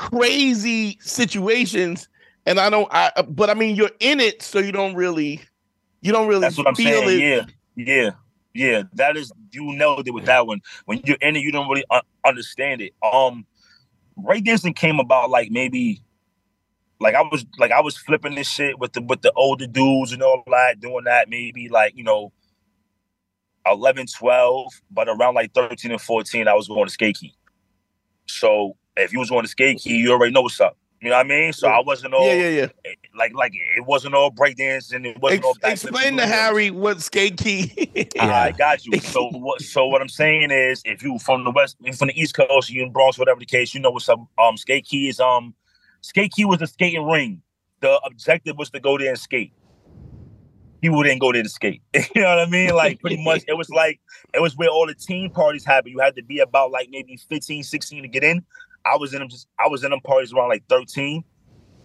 crazy situations. And I don't, I, but I mean, you're in it, so you don't really, you don't really That's what I'm saying. it. Yeah, yeah, yeah. That is you know it with that one. When you're in it, you don't really un- understand it. Um, Ray dancing came about like maybe, like I was like I was flipping this shit with the with the older dudes and all that, doing that maybe like you know, 11, 12, but around like 13 and 14, I was going to skate key. So if you was on the skate key, you already know what's up. You know what I mean? So I wasn't all Yeah, yeah, yeah. like like it wasn't all breakdancing. It wasn't all Ex- backflips explain to. Harry what skate key. I got you. So what? So what I'm saying is, if you from the west, if from the east coast, you in Bronx, whatever the case, you know what's up. Um, skate key is um, skate key was a skating ring. The objective was to go there and skate. People didn't go there to skate. you know what I mean? Like pretty much, it was like it was where all the team parties happened. You had to be about like maybe 15, 16 to get in. I was in them. Just I was in them parties around like 13,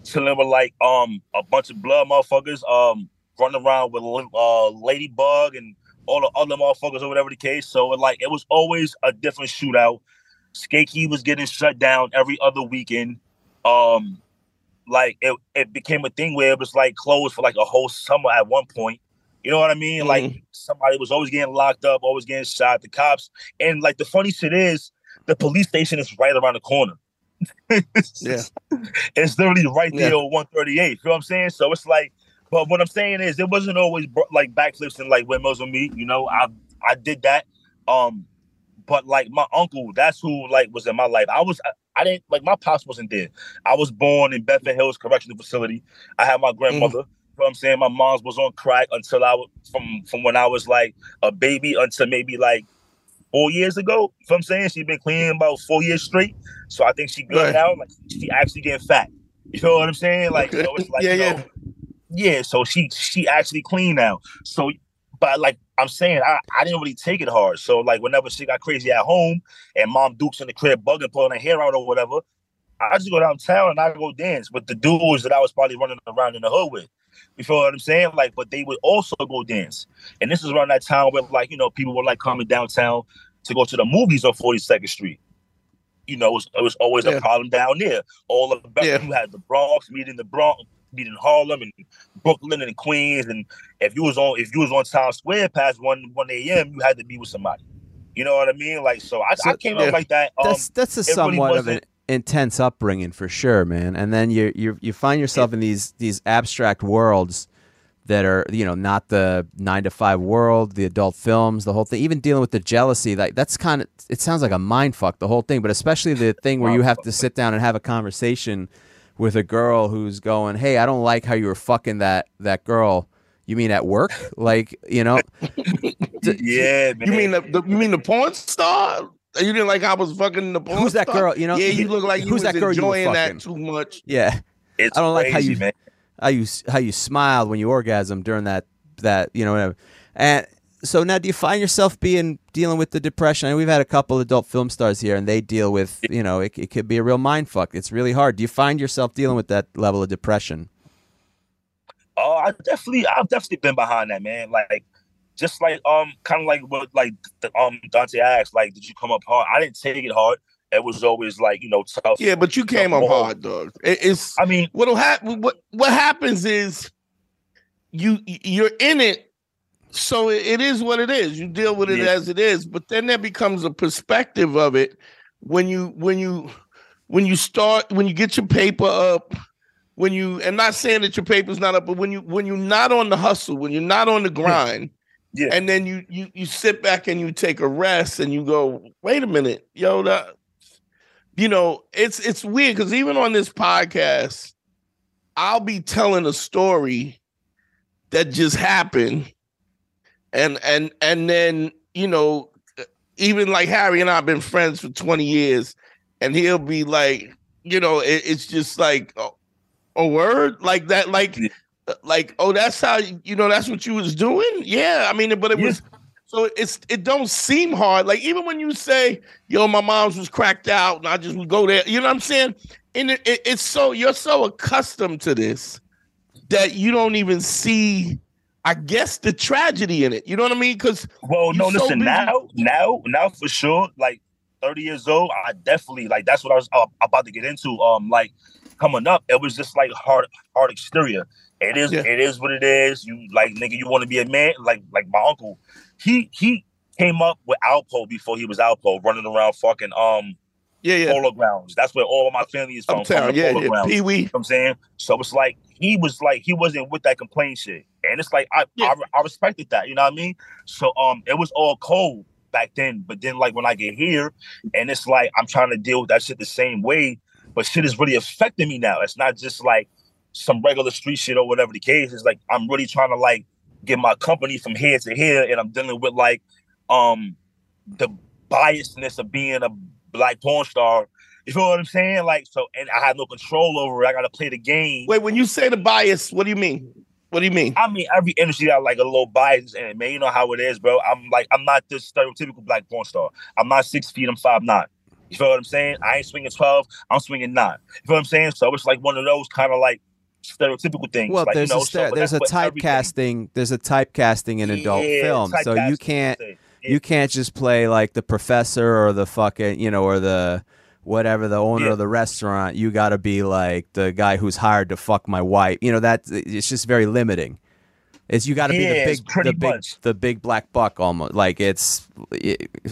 chilling with like um a bunch of blood motherfuckers. Um, running around with uh Ladybug and all the other motherfuckers or whatever the case. So like it was always a different shootout. Skate Key was getting shut down every other weekend. Um like it, it became a thing where it was like closed for like a whole summer at one point. You know what I mean? Like somebody was always getting locked up, always getting shot. The cops and like the funny shit is the police station is right around the corner. Yeah. It's literally right there Yeah. on 138. You know what I'm saying? So it's like, but what I'm saying is it wasn't always like backflips and like windmills on me. You know, I I did that. Um, but like my uncle, that's who like was in my life. I was I didn't like my pops wasn't there. I was born in Bedford Hills Correctional Facility. I had my grandmother. Mm. You know what I'm saying? My mom's was on crack until I was from from when I was like a baby until maybe like four years ago. You know what I'm saying? She's been clean about four years straight. So I think she good Right. now. Like she actually getting fat. You know what I'm saying? Like Okay. so like Yeah, you know, yeah. yeah, so she she actually clean now. So but like I'm saying, I, I didn't really take it hard. So like whenever she got crazy at home and mom Duke's in the crib bugging, pulling her hair out or whatever, I just go downtown and I go dance with the dudes that I was probably running around in the hood with. You feel what I'm saying? Like, but they would also go dance. And this is around that time where like, you know, people were like coming downtown to go to the movies on 42nd Street. You know, it was, it was always Yeah. a problem down there. All of the Yeah. you had the Bronx meeting the Bronx, meeting Harlem and Brooklyn and Queens. And if you was on if you was on Times Square past one one AM, you had to be with somebody. You know what I mean? Like so I, So- I came yeah. up like that. Um, that's that's a it really somewhat of an intense upbringing for sure, man. And then you you you find yourself in these these abstract worlds that are you know not the nine to five world, the adult films, the whole thing. Even dealing with the jealousy, like that's kind of it sounds like a mind fuck the whole thing. But especially the thing where you have to sit down and have a conversation with a girl who's going, "Hey, I don't like how you were fucking that that girl." You mean at work? Like you know? yeah, man. You mean the, the you mean the porn star? You didn't like I was fucking the porn Who's that star? girl? You know, yeah, you- you look like you who's was that girl you were enjoying fucking? that too much. Yeah. it's I don't like how crazy, you- man. How you how you smiled when you orgasm during that that you know whatever. and so now do you find yourself being dealing with the depression and we've had a couple adult film stars here and they deal with you know it, it could be a real mind fuck it's really hard do you find yourself dealing with that level of depression Oh, I definitely, I've definitely been behind that, man. Like, just like um, kind of like what like um Dante asked, like, did you come up hard? I didn't take it hard. It was always like you know tough. Yeah, but you came up hard, dog. It, it's I mean, what'll happen. What what happens is you you're in it, so it, it is what it is. You deal with it Yeah. as it is. But then there becomes a perspective of it when you when you when you start when you get your paper up. When you, and not saying that your paper's not up, but when you when you're not on the hustle, when you're not on the grind, yeah, and then you you you sit back and you take a rest and you go wait a minute yo that you know it's it's weird because even on this podcast i'll be telling a story that just happened. And and and then you know even like harry and i've been friends for 20 years and he'll be like you know it, it's just like a, a word like that like like oh that's how you you know that's what you was doing? Yeah i mean but it Yeah. was so it's it don't seem hard like even when you say yo my mom's was cracked out and i just would go there you know what i'm saying and it, it- it's so you're so accustomed to this that you don't even see i guess the tragedy in it you know what i mean because Well, no, so listen. busy. Now, now, now for sure. Like thirty years old, I definitely like that's what I was uh, about to get into. Um, like coming up, it was just like hard, hard exterior. It is, Yeah. it is what it is. You like, nigga, you want to be a man? Like, like my uncle, he he came up with Alpo before he was Alpo, running around fucking um yeah yeah polo grounds. That's where all of my family is from. from uptown the yeah polo yeah grounds. pee-wee You know what I'm saying? So it's like he was like he wasn't with that complaint shit. And it's like I, Yeah. I I respected that, you know what I mean? So um it was all cold back then. But then like when I get here and it's like I'm trying to deal with that shit the same way, but shit is really affecting me now. It's not just like some regular street shit or whatever the case. It's like I'm really trying to like get my company from here to here and I'm dealing with like um the biasness of being a black porn star. You feel what I'm saying? Like so and I have no control over it. I gotta play the game. wait when you say the bias what do you mean what do you mean I mean, every industry got like a little bias in it, man. You know how it is, bro. I'm like, I'm not this stereotypical black porn star. I'm not six feet. I'm five nine. You feel what I'm saying? I ain't swinging twelve. I'm swinging nine. You feel what I'm saying? So it's like one of those kind of like stereotypical things. well like, there's you know, a so, sta- there's a that's what everything- typecasting there's a typecasting in adult Yeah, film so you can't yeah. you can't just play like the professor or the fucking you know or the whatever the owner Yeah. of the restaurant you got to be like the guy who's hired to fuck my wife you know that it's just very limiting it's you got to be Yeah, the big the big much. the big black buck almost. Like it's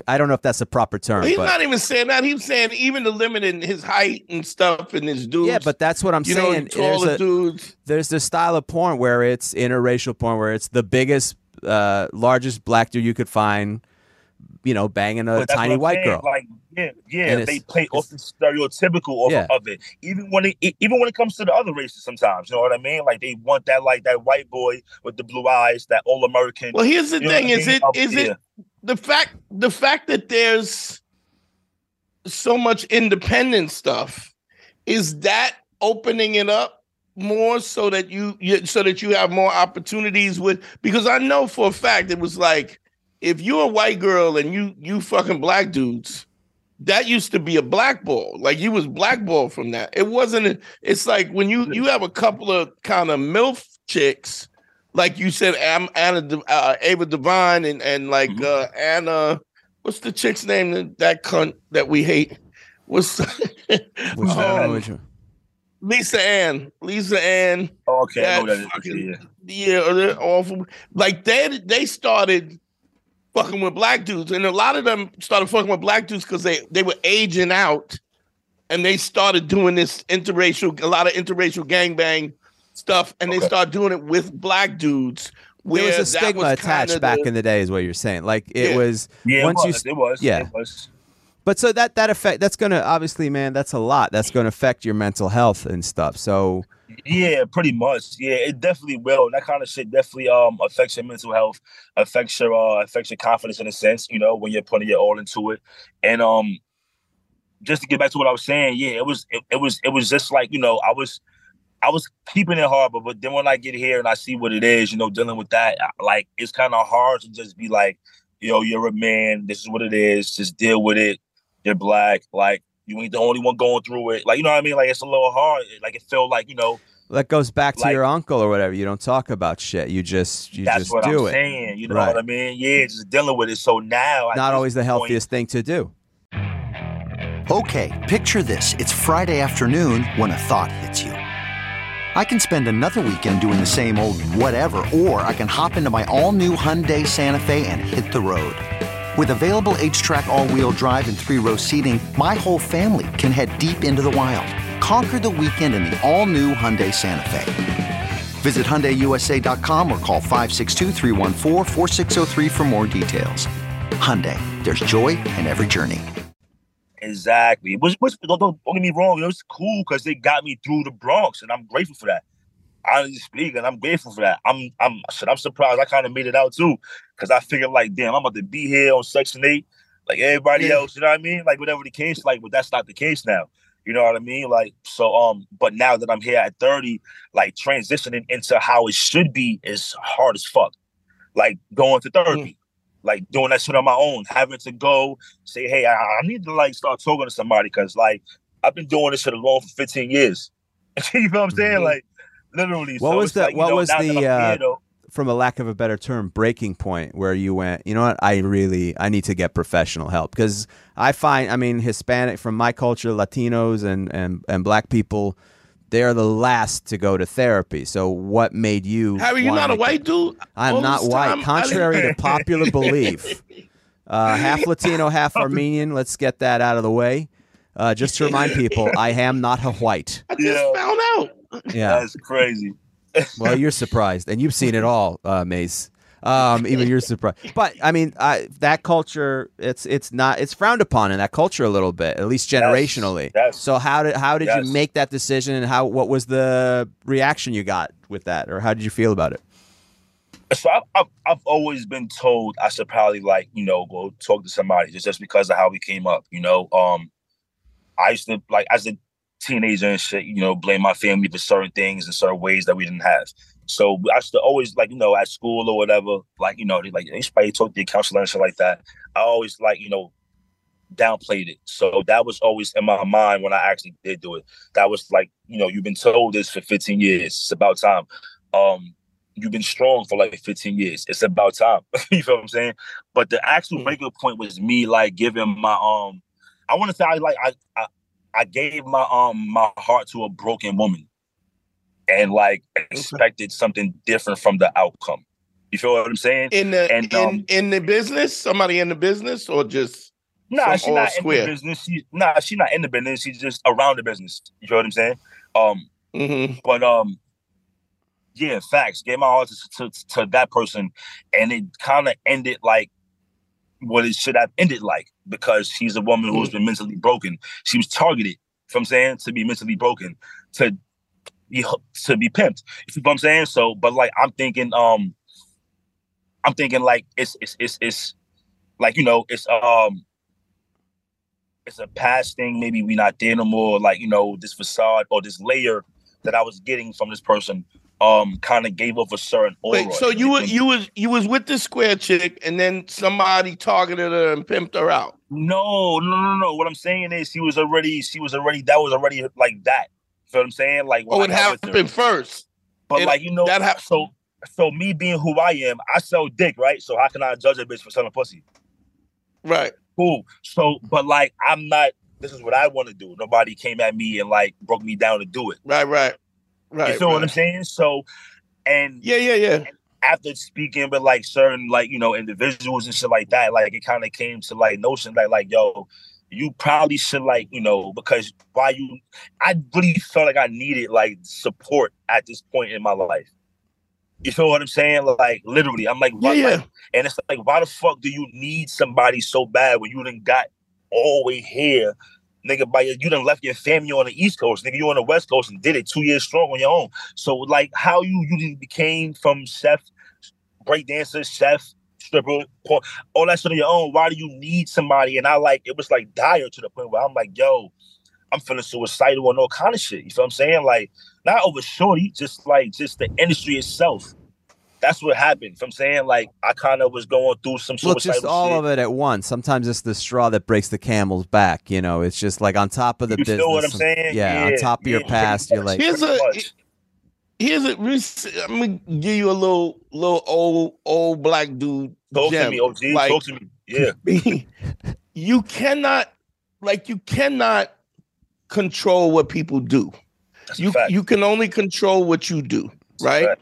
i don't know if that's a proper term he's but not even saying that. He's saying even the limit in his height and stuff and his dudes yeah but that's what i'm you saying. the There's a- dudes. there's this style of porn where it's interracial porn where it's the biggest uh, largest black dude you could find you know, banging a tiny white saying, girl. Like, yeah, yeah, And they play off the stereotypical of, Yeah. of it. Even when it, even when it comes to the other races, sometimes you know what I mean. Like they want that, like that white boy with the blue eyes, that all American. Well, here's the thing: what I is mean? it Up is there. it the fact the fact that there's so much independent stuff is that opening it up more so that you, you so that you have more opportunities with because I know for a fact it was like if you're a white girl and you you fucking black dudes that used to be a blackball like you was blackballed from that it wasn't it's like when you you have a couple of kind of milf chicks like you said I'm Anna uh, Ava Devine and and like Mhm. uh Anna what's the chick's name that, that cunt that we hate what's Which um, Which? Lisa Ann Lisa Ann Oh, okay, I know that that is. fucking- Yeah. yeah, they're awful. Like they they started fucking with black dudes, and a lot of them started fucking with black dudes because they they were aging out, and they started doing this interracial, a lot of interracial gangbang stuff, and they Okay. started doing it with black dudes. There was a stigma was attached back the- in the day, is what you're saying. Like it Yeah. was Yeah, once it you. It was. yeah. It was. But so that that affect that's gonna obviously, man, that's a lot. That's gonna affect your mental health and stuff. So Yeah, pretty much. Yeah, it definitely will. That kind of shit definitely um affects your mental health, affects your uh affects your confidence in a sense, you know, when you're putting your all into it. And um just to get back to what I was saying, yeah, it was it, it was it was just like, you know, I was I was keeping it hard, but, but then when I get here and I see what it is, you know, dealing with that, like it's kind of hard to just be like, yo, you're a man, this is what it is, just deal with it. You're black, like you ain't the only one going through it. Like, you know what I mean? Like it's a little hard. Like it felt like, you know, that goes back to Like- your uncle or whatever. You don't talk about shit. You just you That's just what do I'm it. saying. You know Right. what I mean? Yeah, just dealing with it. So now, Not this always the point- healthiest thing to do. Okay, picture this. It's Friday afternoon when a thought hits you. I can spend another weekend doing the same old whatever, or I can hop into my all new Hyundai Santa Fe and hit the road. With available HTRAC, all wheel drive, and three row seating, my whole family can head deep into the wild. Conquer the weekend in the all new Hyundai Santa Fe. Visit HyundaiUSA.com or call 562-314-4603 for more details. Hyundai, there's joy in every journey. Exactly. Which don't, don't, don't get me wrong. It was cool because they got me through the Bronx, and I'm grateful for that. Honestly speaking, I'm grateful for that. I'm, I'm, shit, I'm surprised I kind of made it out too, because I figured like, damn, I'm about to be here on Section Eight, like everybody Yeah. else. You know what I mean? Like whatever the case, like, but that's not the case now. You know what I mean? Like, so, um, but now that I'm here at 30, like transitioning into how it should be is hard as fuck. Like going to therapy, like doing that shit on my own, having to go say, hey, I, I need to like start talking to somebody because like I've been doing this shit alone for 15 years. you know what I'm saying? Mhm. Like literally. What so was it's the- like, what know, was the, uh, From a lack of a better term, breaking point where you went, you know what, I really I need to get professional help. Because I find I mean Hispanic from my culture, Latinos and, and, and black people, they're the last to go to therapy. So what made you Harry, you're wanna not a make- white dude. I'm not white. time, Contrary to popular belief. Uh, half Latino, half Armenian. Let's get that out of the way. Uh, just to remind people, I am not a white. I just Yeah. found out. Yeah. that's crazy. Well, you're surprised, and you've seen it all, uh, Mace. Um, even you're surprised. But I mean, I, that culture, it's it's not it's frowned upon in that culture a little bit, at least generationally. yes. So how did how did Yes. you make that decision, and how what was the reaction you got with that, or how did you feel about it? So I've, I've, I've always been told I should probably like you know go talk to somebody just just because of how we came up. You know, um, I used to like as a teenager and shit. You know, blame my family for certain things and certain ways that we didn't have. So I used to always like you know at school or whatever, like you know they like they probably talk to your counselor and shit like that. I always like you know downplayed it. So that was always in my mind when I actually did do it. That was like, you know, you've been told this for 15 years. It's about time. Um, you've been strong for like 15 years. It's about time. you feel what I'm saying? But the actual breaking point was me like giving my um I want to say I like I, I I gave my um my heart to a broken woman and like expected something different from the outcome. You feel what I'm saying? In the And, in, um, in the business, somebody in the business, or just Nah, she's not in the business. She, nah, she's not in the business. She's just around the business. You feel what I'm saying? Um, Mhm. but um, yeah, facts. Gave my heart to, to, to that person, and it kind of ended like, what it should have ended like because she's a woman who's been mentally broken. She was targeted, from saying, to be mentally broken, to be to be pimped. You see what I'm saying? So, but like I'm thinking, um, I'm thinking like it's it's it's it's like you know it's um it's a past thing. Maybe we not there no more. Like you know this facade or this layer that I was getting from this person um kind of gave off a certain aura. Wait, so you were you was you was with the square chick, and then somebody targeted her and pimped her out. No, no, no, no. What I'm saying is, she was already, she was already, that was already like that. You know what I'm saying? Like, oh, it happened first. But It- like, you know, that hap- so, so me being who I am, I sell dick, right? So how can I judge a bitch for selling pussy? Right. Cool. So, but like, I'm not. This is what I want to do. Nobody came at me and like broke me down to do it. Right, right, right. you feel what I'm saying? So, and Yeah, yeah, yeah. after speaking with like certain like you know individuals and shit like that, like it kind of came to like notion that like yo, you probably should like you know because why you, I really felt like I needed like support at this point in my life. You feel what I'm saying? Like literally, I'm like, Yeah, what, yeah. like- and it's like, why the fuck do you need somebody so bad when you didn't got all the way here? Nigga, by you done left your family on the East Coast, nigga. You on the West Coast and did it two years strong on your own. So, like, how you you became from chef, breakdancer, chef, stripper, all that shit on your own. Why do you need somebody? And I like it was like dire to the point where I'm like, yo, I'm feeling suicidal and all kind of shit. You feel what I'm saying? Like, not over shorty, just like just the industry itself. That's what happened. You I'm saying? Like, I kind of was going through some Well, suicidal just all shit. of it at once. Sometimes it's the straw that breaks the camel's back. You know, it's just like on top of the You feel business. what I'm saying? Yeah, on top of your past, you're like. Here's a much. here's a rec- I'm gonna give you a little little old old black dude. Talk gem. to me, OG. Like, Talk to me. Yeah. you cannot like you cannot control what people do. That's You you can only control what you do, That's right?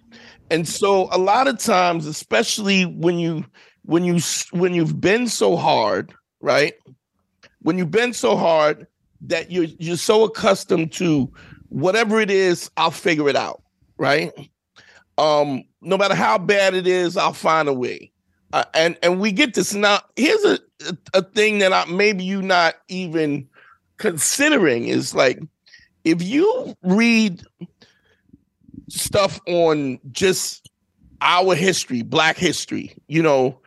And so a lot of times, especially when you when you when you've been so hard, right? When you've been so hard that you're you're so accustomed to whatever it is, I'll figure it out, right? Um, no matter how bad it is, I'll find a way. Uh, and and we get this now. Here's a, a thing that I maybe you not even considering is like if you read stuff on just our history, black history, you know,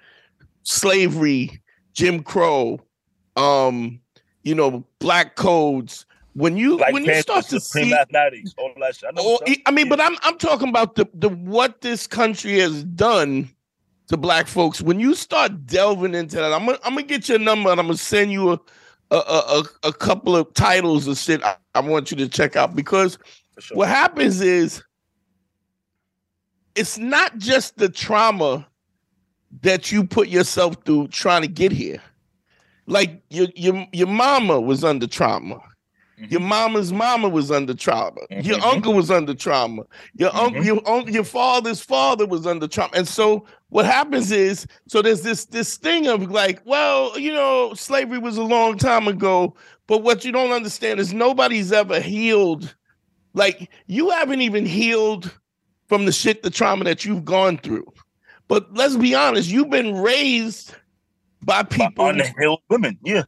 slavery, Jim Crow, um, you know, black codes. When you Black when you start to see mathematics, all that shit. I know or. I mean, but I'm I'm talking about the the what this country has done to black folks. When you start delving into that, I'm gonna I'm gonna get your number and I'm gonna send you a a a, a- a couple of titles of shit I, I want you to check out because sure. what happens is it's not just the trauma that you put yourself through trying to get here. Like your your your mama was under trauma. Your mama's mama was under trauma. Your Mhm. uncle was under trauma. Your uncle, Mhm. your uncle, your father's father was under trauma. And so what happens is, so there's this this thing of like, well, you know, slavery was a long time ago, but what you don't understand is nobody's ever healed. Like you haven't even healed from the shit, the trauma that you've gone through. But let's be honest, you've been raised by people Unhealed women. Yeah.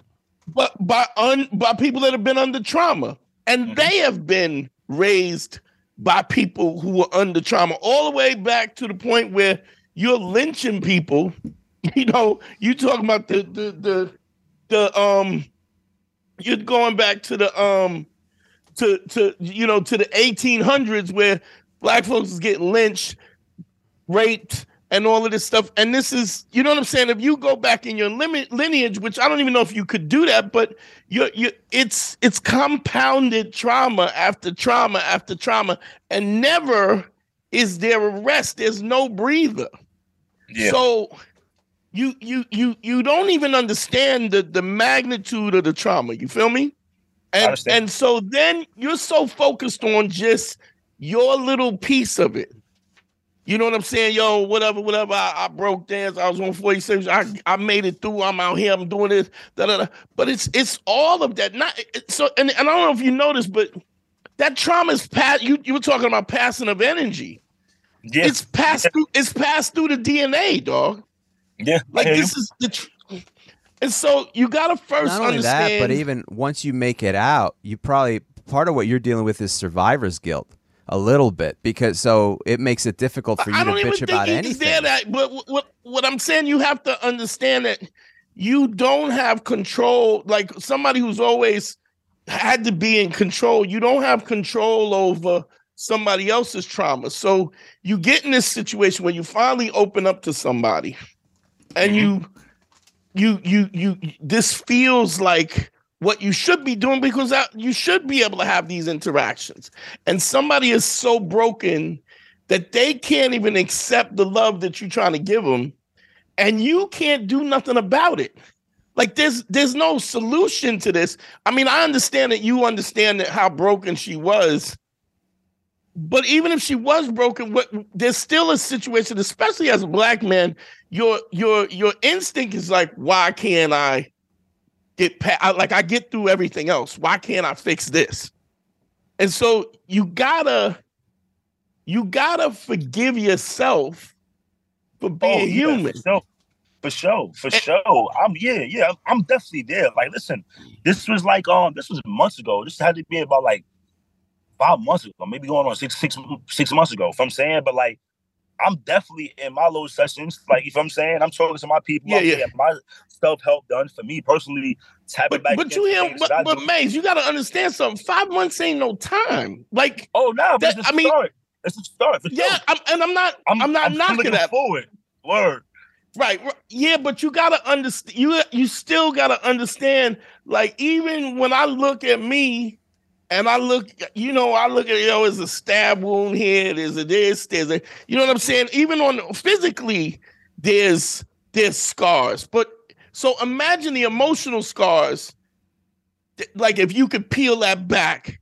but by un by people that have been under trauma and Mhm. they have been raised by people who were under trauma all the way back to the point where you're lynching people you know you talking about the the the, the um you're going back to the um to to you know to the 1800s where black folks is getting lynched raped and all of this stuff. And this is, you know what I'm saying? If you go back in your limit lineage, which I don't even know if you could do that, but you you it's it's compounded trauma after trauma after trauma, and never is there a rest. There's no breather. Yeah. So you you you you don't even understand the the magnitude of the trauma. You feel me? And and so then you're so focused on just your little piece of it. You know what I'm saying? Yo, whatever, whatever. I, I broke dance. I was on 46. I, I made it through. I'm out here. I'm doing this. Da, da, da. But it's it's all of that. Not so. And, and I don't know if you noticed, but that trauma is past. You you were talking about passing of energy. yeah. It's passed through. It's passed through the DNA, dog. yeah. Like hear you. this is the. Tr- And so you gotta first Not only understand that, but even once you make it out, you probably part of what you're dealing with is survivor's guilt a little bit because so it makes it difficult for you I to bitch about anything. there that but what- what what I'm saying you have to understand that you don't have control like somebody who's always had to be in control you don't have control over somebody else's trauma so you get in this situation where you finally open up to somebody and mm-hmm. you you you you this feels like what you should be doing because you should be able to have these interactions. And somebody is so broken that they can't even accept the love that you're trying to give them and you can't do nothing about it. Like there's there's no solution to this. I mean i understand that you understand that how broken she was but even if she was broken what there's still a situation especially as a black man your your your instinct is like why can't i get past I, like i get through everything else why can't i fix this and so you gotta you gotta forgive yourself for being Oh, human For sure. For sure. For sure. I'm yeah, yeah. I'm, definitely there. Like, listen, this was like um, this was months ago. This had to be about like five months ago, maybe going on six, six, six months ago. If I'm saying, but like I'm definitely in my little sessions. Like, if I'm saying, I'm talking to my people. Yeah, I'm yeah. my self help done for me personally. Tapping but, back. but you hear but, but. Maze, you gotta understand something five months ain't no time like oh no, but that- it's a I mean- start. It's a start. For yeah sure. I'm, and i'm not i'm, I'm, not I'm knocking looking that forward. Word. Right. Yeah, but you gotta understand. You you still gotta understand. Like even when I look at me, and I look, you know, I look at yo, there's a stab wound here. There's a this. There's a, you know what I'm saying. Even on physically, there's there's scars. But so imagine the emotional scars. that- Like if you could peel that back,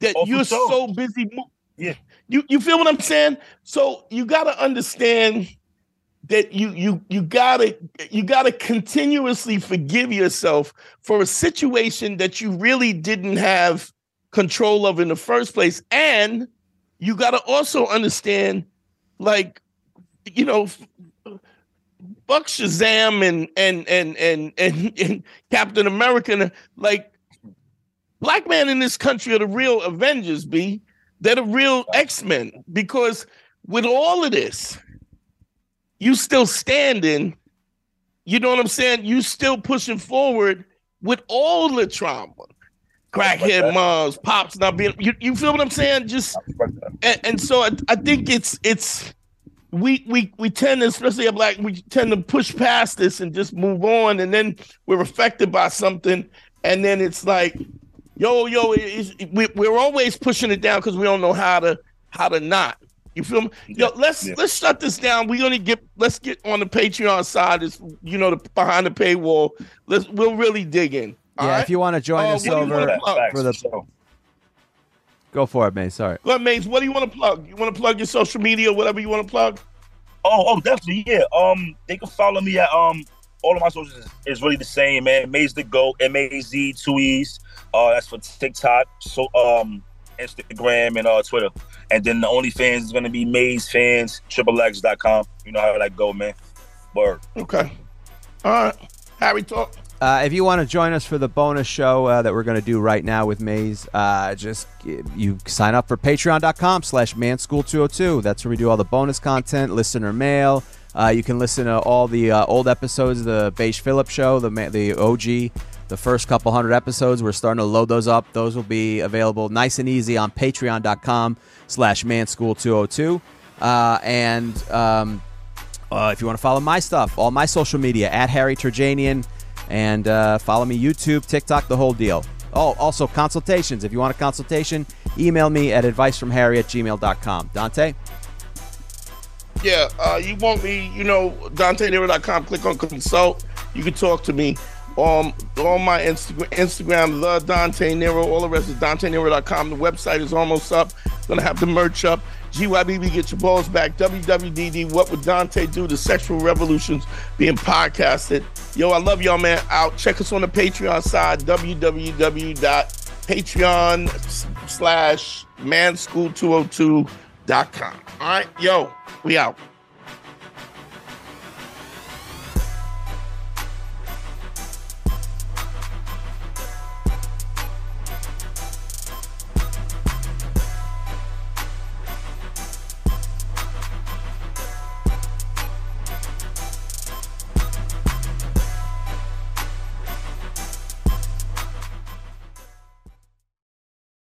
that Oh, you're sure. so busy. mo- Yeah. You you feel what I'm saying? So you gotta understand that you you you gotta you gotta continuously forgive yourself for a situation that you really didn't have control of in the first place and you gotta also understand like you know Buck Shazam and and and and and, and Captain America like black men in this country are the real Avengers, B. They're the real X-Men because with all of this, you still standing, you know what I'm saying? You still pushing forward with all the trauma. Crackhead moms, pops not being you, you feel what I'm saying? Just and, and so I, I think it's it's we we we tend to, especially a black, we tend to push past this and just move on, and then we're affected by something, and then it's like, yo yo, it's, we, we're always pushing it down because we don't know how to how to not. You feel me? Yo, let's yeah. let's shut this down. We're gonna get let's get on the Patreon side. Is you know the behind the paywall. Let's we'll really dig in. all yeah, right? if you want to join Uh, us what do you over for the So, go for it, man. Sorry. Go ahead, Mace. What do you want to plug? You want to plug your social media, or whatever you want to plug? Oh, oh, definitely, yeah. Um, they can follow me at um all of my socials is, is really the same, man. Mazee the Goat, M A Z two E's. Uh, that's for TikTok, so um, Instagram and uh Twitter. And then the OnlyFans is gonna be Maze Fans, XXX.com. You know how that go, man. Word. Okay. All right. Harry talk. Uh, if you want to join us for the bonus show uh, that we're going to do right now with Maze, uh, just you sign up for patreon.com slash manschool202. That's where we do all the bonus content, listener mail. Uh, you can listen to all the uh, old episodes of the Beige Phillip show, the the OG, the first couple hundred episodes. We're starting to load those up. Those will be available nice and easy on patreon.com slash manschool202. Uh, and um, if you want to follow my stuff, all my social media at Harry Terjanian, and uh, follow me YouTube, TikTok, the whole deal. Oh, also consultations. If you want a consultation, email me at advicefromharry at gmail.com. Dante? Yeah, uh, you want me, you know, DanteNero.com, click on consult. You can talk to me. Um, on my Instagram, Instagram, the Dante Nero, all the rest is DanteNero.com. The website is almost up. Gonna have the merch up. GYBB, get your balls back. WWDD, what would Dante do? The sexual revolutions being podcasted. Yo, I love y'all, man. Out. Check us on the Patreon side, www.patreon slash manschool202.com. All right, yo, we out.